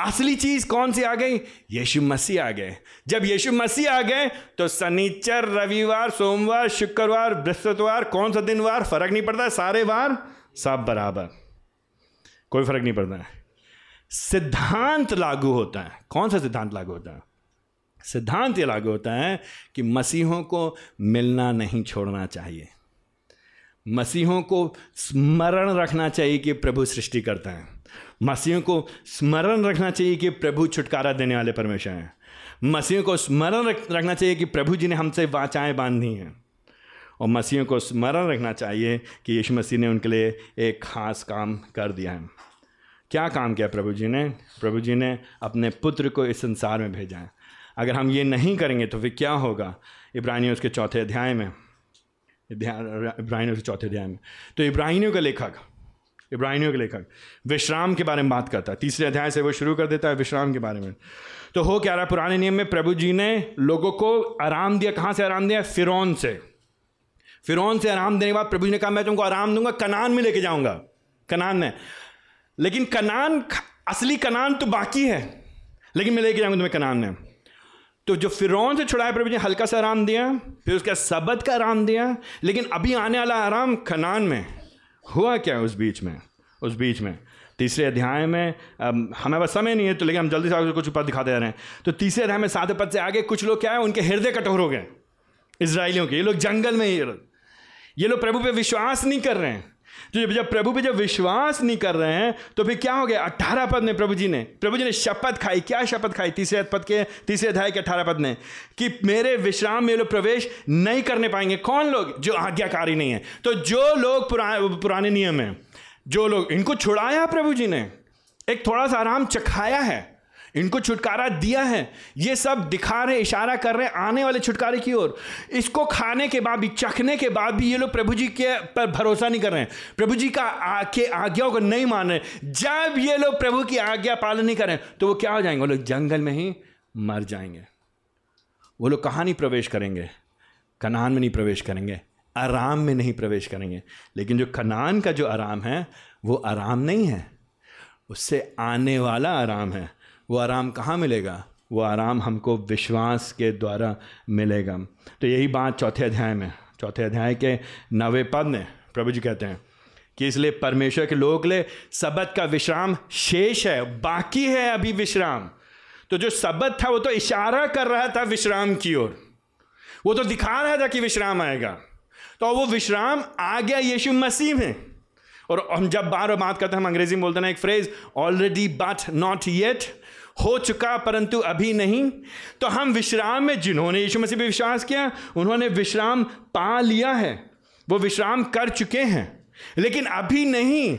असली चीज़ कौन सी आ गई? यीशु मसीह आ गए। जब यीशु मसीह आ गए तो शनिचर, रविवार, सोमवार, शुक्रवार, बृहस्पतिवार, कौन सा दिन वार? फ़र्क नहीं पड़ता, सारे वार सब बराबर। कोई फ़र्क नहीं पड़ता। सिद्धांत लागू होता है। कौन सा सिद्धांत लागू होता है? सिद्धांत ये लागू होता है कि मसीहों को मिलना नहीं छोड़ना चाहिए। मसीहों को स्मरण रखना चाहिए कि प्रभु सृष्टि करता है। मसीहों को स्मरण रखना चाहिए कि प्रभु छुटकारा देने वाले परमेश्वर हैं। मसीहों को स्मरण रखना चाहिए कि प्रभु जी ने हमसे वाचाएँ बांधी हैं। और मसीहों को स्मरण रखना चाहिए कि यीशु मसीह ने उनके लिए एक ख़ास काम कर दिया है। क्या काम किया प्रभु जी ने? प्रभु जी ने अपने पुत्र को इस संसार में भेजा है। अगर हम ये नहीं करेंगे तो फिर क्या होगा? इब्राहिमियों उसके चौथे अध्याय में इब्राहिमियों के चौथे अध्याय में। तो इब्राहिमियों का लेखक इब्राहिमियों के लेखक। विश्राम के बारे में बात करता है। तीसरे अध्याय से वो शुरू कर देता है विश्राम के बारे में। तो हो क्या रहा पुराने नियम में प्रभु जी ने लोगों को आराम दिया। कहाँ से आराम दिया? फिरौन से। फिरौन से आराम देने के बाद प्रभु जी ने कहा, मैं तुमको आराम दूँगा, कनान में लेके जाऊँगा। कनान में। लेकिन कनान असली कनान तो बाकी है। लेकिन मैं लेके जाऊँगा तुम्हें कनान में। तो जो फिरौन से छुड़ाया प्रभु जी हल्का सा आराम दिया, फिर उसका सबद का आराम दिया, लेकिन अभी आने वाला आराम खनान में। हुआ क्या है उस बीच में? उस बीच में। तीसरे अध्याय में हमें बस समय नहीं है तो लेकिन हम जल्दी से आगे कुछ पद दिखाते रहे हैं। तो तीसरे अध्याय में सात पद से आगे कुछ लोग क्या है? उनके हृदय कठोर हो गए। इसराइलियों के, ये लोग जंगल में, ये लोग। ये लोग प्रभु पे विश्वास नहीं कर रहे हैं। तो जब प्रभु पे जब विश्वास नहीं कर रहे हैं तो फिर क्या हो गया? अट्ठारह पद में प्रभु जी ने प्रभु जी ने शपथ खाई। क्या शपथ खाई? तीसरे पद के तीसरे अध्याय के अठारह पद ने कि मेरे विश्राम में लोग प्रवेश नहीं करने पाएँगे। कौन लोग? जो आज्ञाकारी नहीं है। तो जो लोग पुरा, पुराने नियम हैं जो लोग इनको छुड़ाया प्रभु जी ने। एक थोड़ा सा आराम चखाया है। इनको छुटकारा दिया है। ये सब दिखा रहे इशारा कर रहे आने वाले छुटकारे की ओर। इसको खाने के बाद भी चखने के बाद भी ये लोग प्रभु जी के पर भरोसा नहीं कर रहे हैं। प्रभु जी का आ, के आज्ञाओं को नहीं मान रहे जब ये लोग प्रभु की आज्ञा पालन नहीं करें तो वो क्या हो जाएँगे? वो लोग जंगल में ही मर जाएँगे। वो लोग कहाँ नहीं प्रवेश करेंगे? कनान में नहीं प्रवेश करेंगे। आराम में नहीं प्रवेश करेंगे। लेकिन जो कनान का जो आराम है वो आराम नहीं है। उससे आने वाला आराम है। वो आराम कहाँ मिलेगा? वो आराम हमको विश्वास के द्वारा मिलेगा। तो यही बात चौथे अध्याय में, चौथे अध्याय के नवे पद में प्रभु जी कहते हैं कि इसलिए परमेश्वर के लोग ले सबत का विश्राम शेष है, बाकी है अभी विश्राम। तो जो सबत था वो तो इशारा कर रहा था विश्राम की ओर। वो तो दिखा रहा था कि विश्राम आएगा। तो वो विश्राम आ गया, यीशु मसीह में। और हम जब बार बार बात करते हैं, हम अंग्रेज़ी में बोलते हैं एक phrase already but not yet हो चुका, परंतु अभी नहीं। तो हम विश्राम में, जिन्होंने यीशु मसीह पर विश्वास किया, उन्होंने विश्राम पा लिया है। वो विश्राम कर चुके हैं। लेकिन अभी नहीं,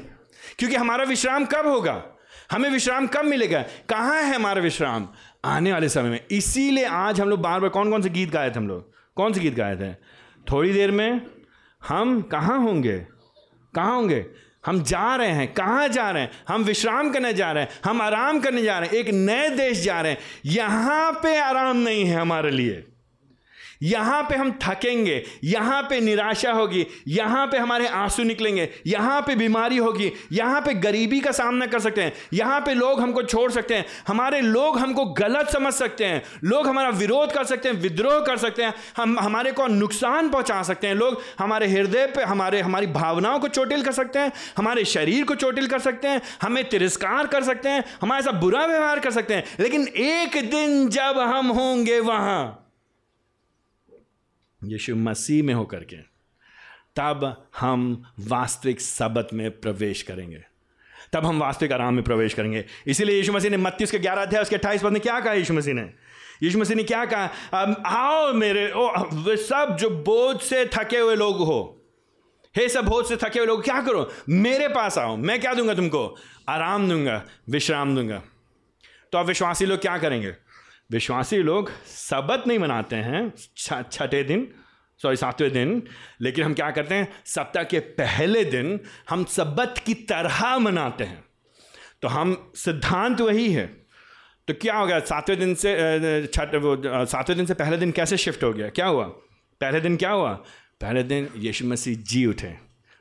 क्योंकि हमारा विश्राम कब होगा? हमें विश्राम कब मिलेगा? कहाँ है हमारा विश्राम? आने वाले समय में। इसीलिए आज हम लोग बार बार कौन कौन से गीत गाए थे हम लोग? कौन से गीत गाए थे? थोड़ी देर में हम कहाँ होंगे? कहाँ होंगे? हम जा रहे हैं। कहाँ जा रहे हैं? हम विश्राम करने जा रहे हैं। हम आराम करने जा रहे हैं। एक नए देश जा रहे हैं। यहाँ पे आराम नहीं है हमारे लिए। यहाँ पे हम थकेंगे यहाँ पे निराशा होगी यहाँ पे हमारे आँसू निकलेंगे यहाँ पे बीमारी होगी यहाँ पे गरीबी का सामना कर सकते हैं यहाँ पे लोग हमको छोड़ सकते हैं हमारे लोग हमको गलत समझ सकते हैं लोग हमारा विरोध कर सकते हैं विद्रोह कर सकते हैं हम हमारे को नुकसान पहुँचा सकते हैं लोग हमारे हृदय पे हमारे हमारी भावनाओं को चोटिल कर सकते हैं हमारे शरीर को चोटिल कर सकते हैं हमें तिरस्कार कर सकते हैं हमारे साथ बुरा व्यवहार कर सकते हैं लेकिन एक दिन जब हम होंगे वहाँ यीशु मसीह में होकर के, तब हम वास्तविक सबत में प्रवेश करेंगे। तब हम वास्तविक आराम में प्रवेश करेंगे। इसीलिए यीशु मसीह ने मत्तीस के ग्यारह अध्याय, उसके अट्ठाईस पद में क्या कहा यीशु मसीह ने? यीशु मसीह ने क्या कहा? आओ मेरे, ओ सब जो बोझ से थके हुए लोग हो, हे सब बोझ से थके हुए लोग, क्या करो? मेरे पास आओ, मैं क्या दूँगा तुमको? आराम दूँगा, विश्राम दूँगा। तो अब विश्वासी लोग क्या करेंगे? विश्वासी लोग सबत नहीं मनाते हैं छठे दिन सॉरी सातवें दिन, लेकिन हम क्या करते हैं, सप्ताह के पहले दिन हम सबत की तरह मनाते हैं। तो हम, सिद्धांत वही है। तो क्या हो गया, सातवें दिन से छठ, वो सातवें दिन से पहले दिन कैसे शिफ्ट हो गया? क्या हुआ? पहले दिन क्या हुआ? पहले दिन यीशु मसीह जी उठे,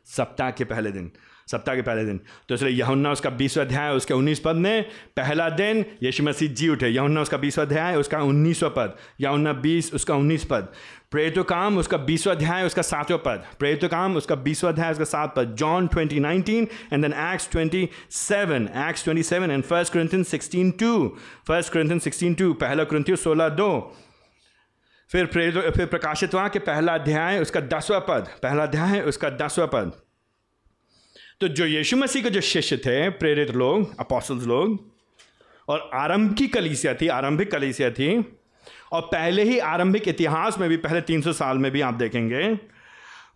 सप्ताह के पहले दिन। सप्ताह के पहले दिन। तो इसलिए यहुन्ना उसका बीसवा अध्याय उसके उन्नीस पद में पहला दिन यीशु मसीह जी उठे। यहुन्ना उसका बीसवा अध्याय उसका उन्नीसवा पद। यहुन्ना बीस, उसका उन्नीस पद। प्रेरित काम, उसका बीसवा अध्याय, उसका सातवां पद। प्रेरित काम, उसका बीसवा अध्याय, उसका सात पद। John twenty nineteen and then Acts twenty seven Acts twenty seven and first Corinthians sixteen two first Corinthians sixteen two पहला क्रंथियो सोलह दो। फिर प्रेरित, फिर प्रकाशित वहाँ के पहला अध्याय, उसका दसवां पद। पहला अध्याय, उसका दसवा पद। तो जो यीशु मसीह के जो शिष्य थे, प्रेरित लोग अपोसल्स लोग, और आरंभ की कलीसिया थी, आरंभिक कलीसिया थी, और पहले ही आरंभिक इतिहास में भी, पहले 300 साल में भी आप देखेंगे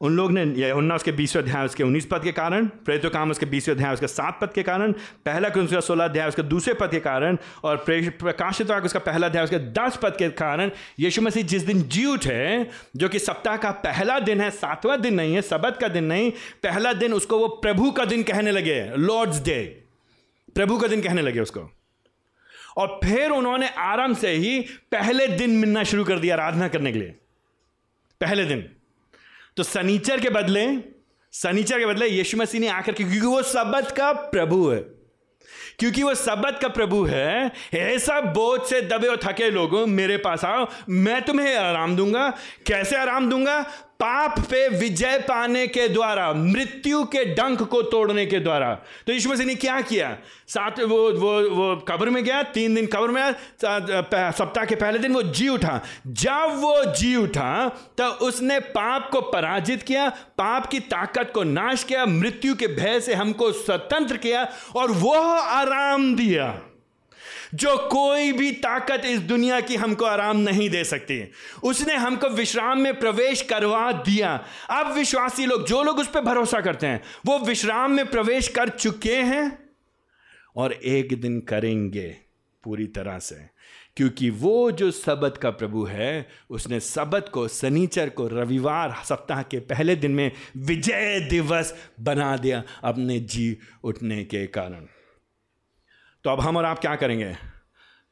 उन लोग ने यहुन्ना उसके बीसवें अध्याय उसके उन्नीस पद के कारण, प्रेरित काम उसके बीसवें अध्याय उसके सात पद के कारण, पहला उसका सोलह अध्याय उसके दूसरे पद के कारण और प्रकाशित वाक उसका पहला अध्याय उसके दस पद के कारण, यीशु मसीह जिस दिन जी उठे जो कि सप्ताह का पहला दिन है, सातवां दिन नहीं है, सबत का दिन नहीं, पहला दिन उसको वो प्रभु का दिन कहने लगे, लॉर्ड्स डे। प्रभु का दिन कहने लगे उसको। और फिर उन्होंने आराम से ही पहले दिन मिलना शुरू कर दिया आराधना करने के लिए। पहले दिन। तो सनीचर के बदले, सनीचर के बदले यीशु मसीह ने आकर के, क्योंकि वो सबत का प्रभु है। क्योंकि वो सबत का प्रभु है, ऐसा बोझ से दबे और थके लोगों, मेरे पास आओ, मैं तुम्हें आराम दूँगा। कैसे आराम दूँगा? पाप पे विजय पाने के द्वारा, मृत्यु के डंक को तोड़ने के द्वारा। तो यीशु मसीह ने क्या किया? साथ वो वो वो कब्र में गया, तीन दिन कब्र में सप्ताह के पहले दिन वो जी उठा। जब वो जी उठा तो उसने पाप को पराजित किया, पाप की ताकत को नाश किया, मृत्यु के भय से हमको स्वतंत्र किया और वो आराम दिया। जो कोई भी ताकत इस दुनिया की हमको आराम नहीं दे सकती। उसने हमको विश्राम में प्रवेश करवा दिया। अब विश्वासी लोग, जो लोग उस पर भरोसा करते हैं, वो विश्राम में प्रवेश कर चुके हैं और एक दिन करेंगे पूरी तरह से। क्योंकि वो जो सबत का प्रभु है, उसने सबत को सनीचर को रविवार सप्ताह के पहले दिन में विजय दिवस बना दिया अपने जी उठने के कारण। तो अब हम और आप क्या करेंगे?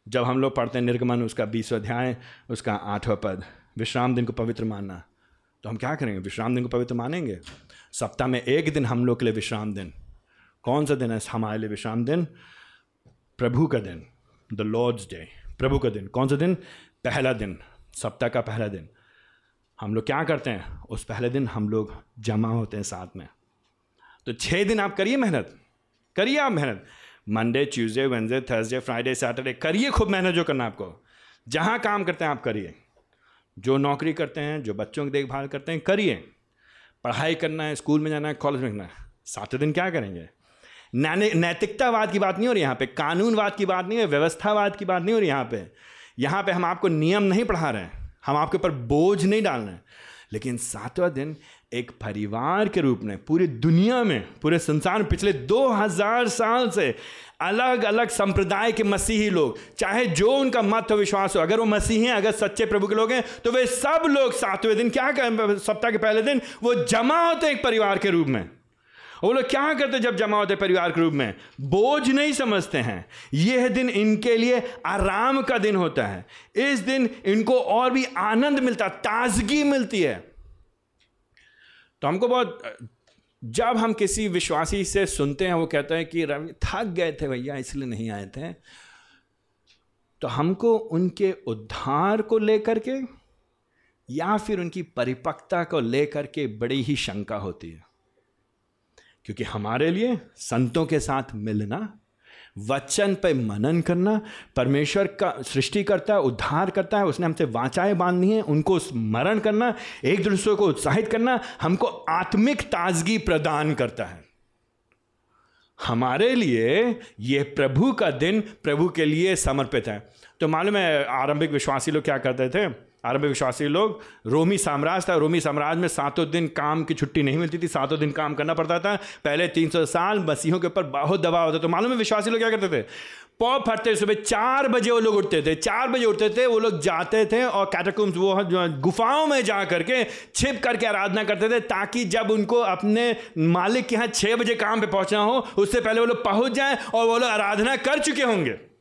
जब हम लोग पढ़ते हैं निर्गमन, उसका बीसवा अध्याय, उसका आठवां पद, विश्राम दिन को पवित्र मानना तो हम क्या करेंगे? विश्राम दिन को पवित्र मानेंगे? सप्ताह में एक दिन हम लोग के लिए विश्राम दिन। कौन सा दिन है? हमारे लिए विश्राम दिन? प्रभु का दिन द लॉर्ड्स डे प्रभु का दिन। कौन सा दिन? पहला दिन, सप्ताह का पहला दिन। हम लोग क्या करते हैं? उस पहले दिन हम लोग जमा होते हैं साथ में। तो छः दिन आप करिए मेहनत। करिए आप मेहनत। Monday Tuesday Wednesday Thursday Friday Saturday करिए खूब मेहनत जो करना आपको। जहाँ काम करते हैं आप करिए। जो नौकरी करते हैं, जो बच्चों की देखभाल करते हैं, करिए। पढ़ाई करना है, स्कूल में जाना है कॉलेज में जाना है। सातों दिन क्या करेंगे? नैतिकतावाद की बात नहीं हो रही यहाँ पे, कानूनवाद की बात नहीं है व्यवस्थावाद की बात नहीं हो रही यहाँ पे। यहाँ पे हम आपको नियम नहीं पढ़ा रहे हैं। हम आपके ऊपर बोझ नहीं डाल रहे हैं। लेकिन सातवां दिन एक परिवार के रूप में, पूरी दुनिया में, पूरे संसार में, पिछले 2000 साल से अलग अलग संप्रदाय के मसीही लोग, चाहे जो उनका मत हो विश्वास हो अगर वो मसीही हैं, अगर सच्चे प्रभु के लोग हैं तो वे सब लोग सातवें दिन, क्या सप्ताह के पहले दिन, वो जमा होते एक परिवार के रूप में। वो लोग क्या करते जब जमा होते परिवार के रूप में? बोझ नहीं समझते हैं। यह दिन इनके लिए आराम का दिन होता है। इस दिन इनको और भी आनंद मिलता, ताजगी मिलती है। तो हमको बहुत, जब हम किसी विश्वासी से सुनते हैं, वो कहते हैं कि रवि, थक गए थे भैया, इसलिए नहीं आए थे। तो हमको उनके उद्धार को लेकर के या फिर उनकी परिपक्वता को लेकर के बड़ी ही शंका होती है। क्योंकि हमारे लिए संतों के साथ मिलना, वचन पे मनन करना, परमेश्वर का, सृष्टि करता है, उद्धार करता है, उसने हमसे वाचाएँ बांधनी है, उनको स्मरण करना, एक दूसरे को उत्साहित करना, हमको आत्मिक ताजगी प्रदान करता है। हमारे लिए यह प्रभु का दिन प्रभु के लिए समर्पित है। तो मालूम है, आरंभिक विश्वासी लोग क्या करते थे? अरब विश्वासी लोग, रोमी साम्राज्य था, रोमी साम्राज्य में सातों दिन काम की छुट्टी नहीं मिलती थी, सातों दिन काम करना पड़ता था। पहले तीन सौ साल मसीहों के ऊपर बहुत दबाव होता तो मालूम है विश्वासी लोग क्या करते थे? पौ फटते सुबह चार बजे वो लोग उठते थे। चार बजे उठते थे, वो लोग जाते थे और कैटाकुम्स वो गुफाओं में जा करके छिप करके आराधना करते थे, ताकि जब उनको अपने मालिक के यहाँ छः बजे काम पे पहुँचना हो, उससे पहले वो लोग पहुँच जाएँ और वो लोग आराधना कर चुके होंगे।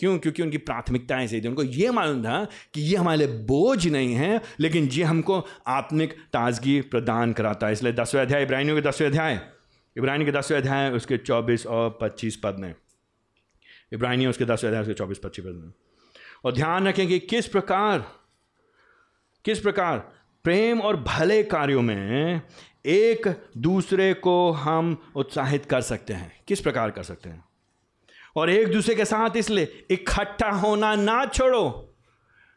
क्यों? क्योंकि उनकी प्राथमिकताएँ सही थी। उनको ये मालूम था कि ये हमारे लिए बोझ नहीं है, लेकिन ये हमको आत्मिक ताजगी प्रदान कराता है। इसलिए दसवें अध्याय, इब्राहिमियों के दसवें अध्याय। इब्राहिम के दसवें अध्याय, उसके चौबीस और पच्चीस पद में। इब्राहिमी उसके दसवें अध्याय, उसके चौबीस, पच्चीस पद में। और ध्यान रखें कि किस प्रकार किस प्रकार प्रेम और भले कार्यों में एक दूसरे को हम उत्साहित कर सकते हैं। किस प्रकार कर सकते हैं? और एक दूसरे के साथ इसलिए इकट्ठा होना ना छोड़ो।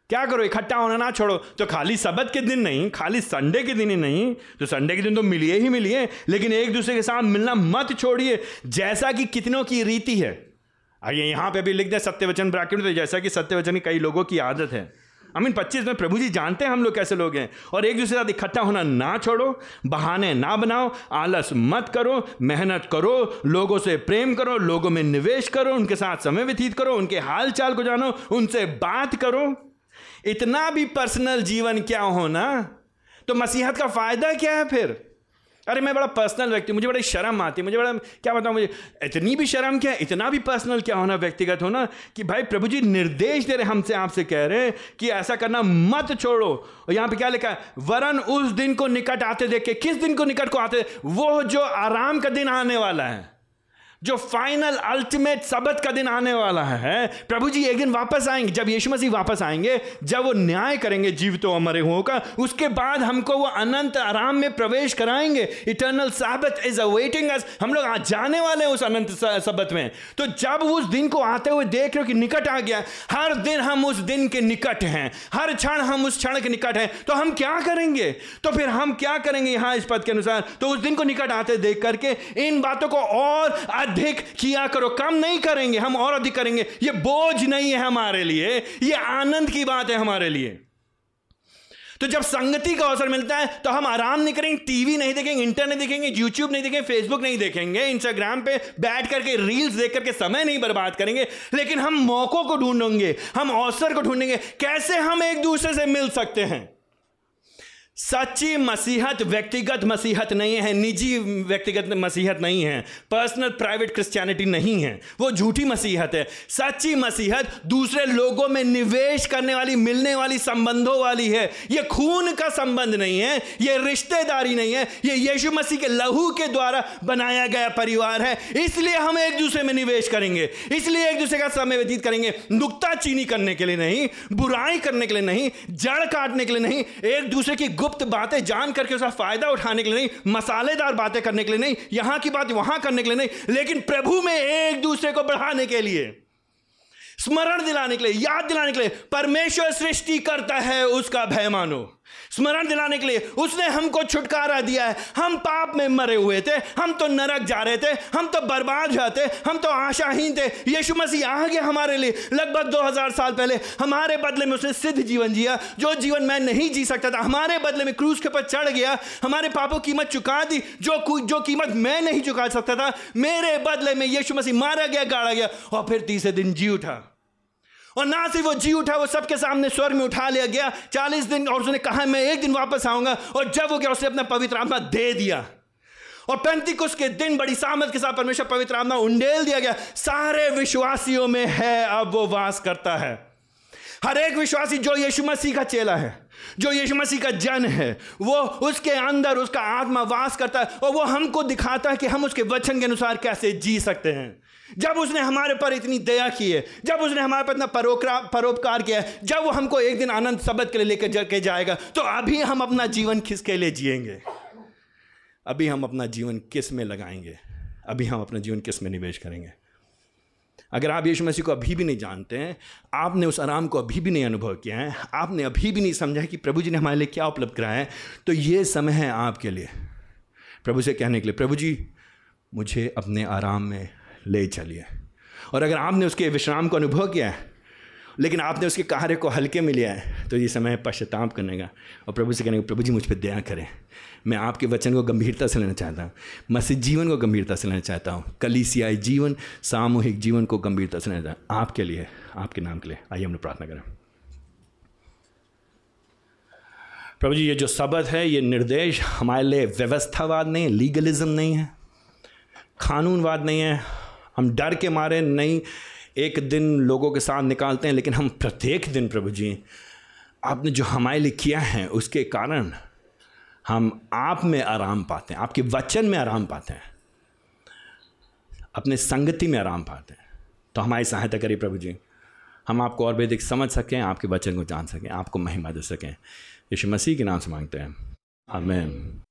क्या करो, इकट्ठा होना ना छोड़ो। तो खाली सबत के दिन नहीं, खाली संडे के दिन ही नहीं तो संडे के दिन तो मिलिए ही मिलिए, लेकिन एक दूसरे के साथ मिलना मत छोड़िए, जैसा कि कितनों की रीति है। आइए यहाँ पे भी लिख दे सत्यवचन ब्राकेट तो जैसा कि सत्यवचन की कई लोगों की आदत है। आई मीन पच्चीस में प्रभु जी जानते हैं हम लोग कैसे लोग हैं। और एक दूसरे के साथ इकट्ठा होना ना छोड़ो, बहाने ना बनाओ, आलस मत करो, मेहनत करो, लोगों से प्रेम करो, लोगों में निवेश करो, उनके साथ समय व्यतीत करो, उनके हाल चाल को जानो, उनसे बात करो। इतना भी पर्सनल जीवन क्या हो ना? तो मसीहत का फ़ायदा क्या है फिर? अरे मैं बड़ा पर्सनल व्यक्ति मुझे बड़ी शर्म आती है, मुझे बड़ा, क्या बताऊँ, मुझे इतनी भी शर्म क्या, इतना भी पर्सनल क्या होना व्यक्तिगत होना कि भाई प्रभु जी निर्देश दे रहे हमसे, आपसे कह रहे हैं कि ऐसा करना मत छोड़ो। और यहाँ पे क्या लिखा है? वरन उस दिन को निकट आते देख के, किस दिन को निकट को आते, वो जो आराम का दिन आने वाला है। जो फाइनल अल्टीमेट सबत का दिन आने वाला है प्रभु जी एक दिन वापस आएँगे। जब यीशु मसीह वापस आएँगे, जब वो न्याय करेंगे जीवितों और मरे हुओं का, उसके बाद हमको वो अनंत आराम में प्रवेश कराएँगे। इटर्नल साबत इज़ अवेटिंग अस हम लोग आज जाने वाले हैं उस अनंत सबत में। तो जब उस दिन को आते हुए देख रहे हो कि निकट आ गया, हर दिन हम उस दिन के निकट हैं। हर क्षण हम उस क्षण के निकट हैं। तो हम क्या करेंगे? तो फिर हम क्या करेंगे यहाँ इस पद के अनुसार? तो उस दिन को निकट आते देख करके इन बातों को और अधिक किया करो, कम नहीं करेंगे, हम और अधिक करेंगे। ये बोझ नहीं है हमारे लिए, ये आनंद की बात है हमारे लिए। तो जब संगति का अवसर मिलता है तो हम आराम नहीं करेंगे, टीवी नहीं देखेंगे, इंटरनेट देखेंगे यूट्यूब नहीं देखेंगे फेसबुक नहीं देखेंगे इंस्टाग्राम पे बैठ करके रील्स देख करके समय नहीं बर्बाद करेंगे, लेकिन हम मौकों को ढूंढेंगे, हम अवसर को ढूंढेंगे, कैसे हम एक दूसरे से मिल सकते हैं? सच्ची मसीहत, व्यक्तिगत मसीहत नहीं है, निजी व्यक्तिगत मसीहत नहीं है पर्सनल प्राइवेट क्रिश्चियनिटी नहीं है, वो झूठी मसीहत है। सच्ची मसीहत दूसरे लोगों में निवेश करने वाली, मिलने वाली, संबंधों वाली है। ये खून का संबंध नहीं है, ये रिश्तेदारी नहीं है, ये यीशु मसीह के लहू के द्वारा बनाया गया परिवार है। इसलिए हम एक दूसरे में निवेश करेंगे, इसलिए एक दूसरे का समय व्यतीत करेंगे। नुकता चीनी करने के लिए नहीं, बुराई करने के लिए नहीं, जड़ काटने के लिए नहीं, एक दूसरे की गुप्त बातें जान करके उसका फ़ायदा उठाने के लिए नहीं, मसालेदार बातें करने के लिए नहीं, यहाँ की बात वहाँ करने के लिए नहीं, लेकिन प्रभु में एक दूसरे को बढ़ाने के लिए, स्मरण दिलाने के लिए, याद दिलाने के लिए, परमेश्वर सृष्टि करता है उसका भय मानो। स्मरण दिलाने के लिए, उसने हमको छुटकारा दिया है। हम पाप में मरे हुए थे, हम तो नरक जा रहे थे, हम तो बर्बाद जाते, हम तो आशाहीन थे। यीशु मसीह आ गया हमारे लिए। लगभग 2000 साल पहले हमारे बदले में उसने सिद्ध जीवन जिया, जो जीवन मैं नहीं जी सकता था। हमारे बदले में क्रूज के ऊपर चढ़ गया, हमारे पापों कीमत चुका दी, जो जो कीमत मैं नहीं चुका सकता था, मेरे बदले में यीशु मसीह मारा गया, गाड़ा गया, और फिर तीसरे दिन जी उठा। और ना सिर्फ़ वो जी उठा, वो सबके सामने स्वर्ग में उठा लिया गया। चालीस दिन और उसने कहा, मैं एक दिन वापस आऊँगा। और जब वो गया, उसने अपना पवित्र आत्मा दे दिया। और पैंतीकुश के दिन बड़ी सामत के साथ परमेश्वर पवित्र आत्मा उंडेल दिया गया। सारे विश्वासियों में है, अब वो वास करता है। हर एक विश्वासी, जो यीशु मसीह का चेला है, जो यीशु मसीह का जन है, वो उसके अंदर उसका आत्मा वास करता है। और वो हमको दिखाता है कि हम उसके वचन के अनुसार कैसे जी सकते हैं। जब उसने हमारे पर इतनी दया की है, जब उसने हमारे पर इतना परोकरा, परोपकार किया है, जब वो हमको एक दिन आनंद शब्द के लिए लेकर के जाएगा तो अभी हम अपना जीवन किसके लिए जिएँगे? अभी हम अपना जीवन किसमें लगाएँगे? अभी हम अपना जीवन किसमें निवेश करेंगे? अगर आप यीशु मसीह को अभी भी नहीं जानते हैं, आपने उस आराम को अभी भी नहीं अनुभव किया है, आपने अभी भी नहीं समझा कि प्रभु जी ने हमारे लिए क्या उपलब्ध कराया है तो ये समय है आपके लिए। प्रभु से कहने के लिए, प्रभु जी, मुझे अपने आराम में ले चलिए। और अगर आपने उसके विश्राम को अनुभव किया है, लेकिन आपने उसके कार्य को हल्के में लिया है तो ये समय पश्चाताप करने का, और प्रभु से कहने का, प्रभु जी मुझ पर दया करें। मैं आपके वचन को गंभीरता से लेना चाहता हूँ, मसीह जीवन को गंभीरता से लेना चाहता हूँ, कलीसियाई जीवन, सामूहिक जीवन को गंभीरता से लेना चाहता आपके लिए, आपके नाम के लिए। आइए हमने प्रार्थना करें। प्रभु जी, ये जो शब्द है, ये निर्देश हमारे लिए व्यवस्थावाद नहीं है लीगलिज्म नहीं है, कानूनवाद नहीं है हम डर के मारे, नहीं, एक दिन लोगों के साथ निकालते हैं, लेकिन हम प्रत्येक दिन प्रभु जी, आपने जो हमारे लिए किया है, उसके कारण हम आप में आराम पाते हैं, आपके वचन में आराम पाते हैं, अपने संगति में आराम पाते हैं। तो हमारी सहायता करिए प्रभु जी। हम आपको और बेदिक समझ सकें, आपके वचन को जान सकें, आपको महिमा दे सकें। यीशु मसीह के नाम से मांगते हैं। आमेन।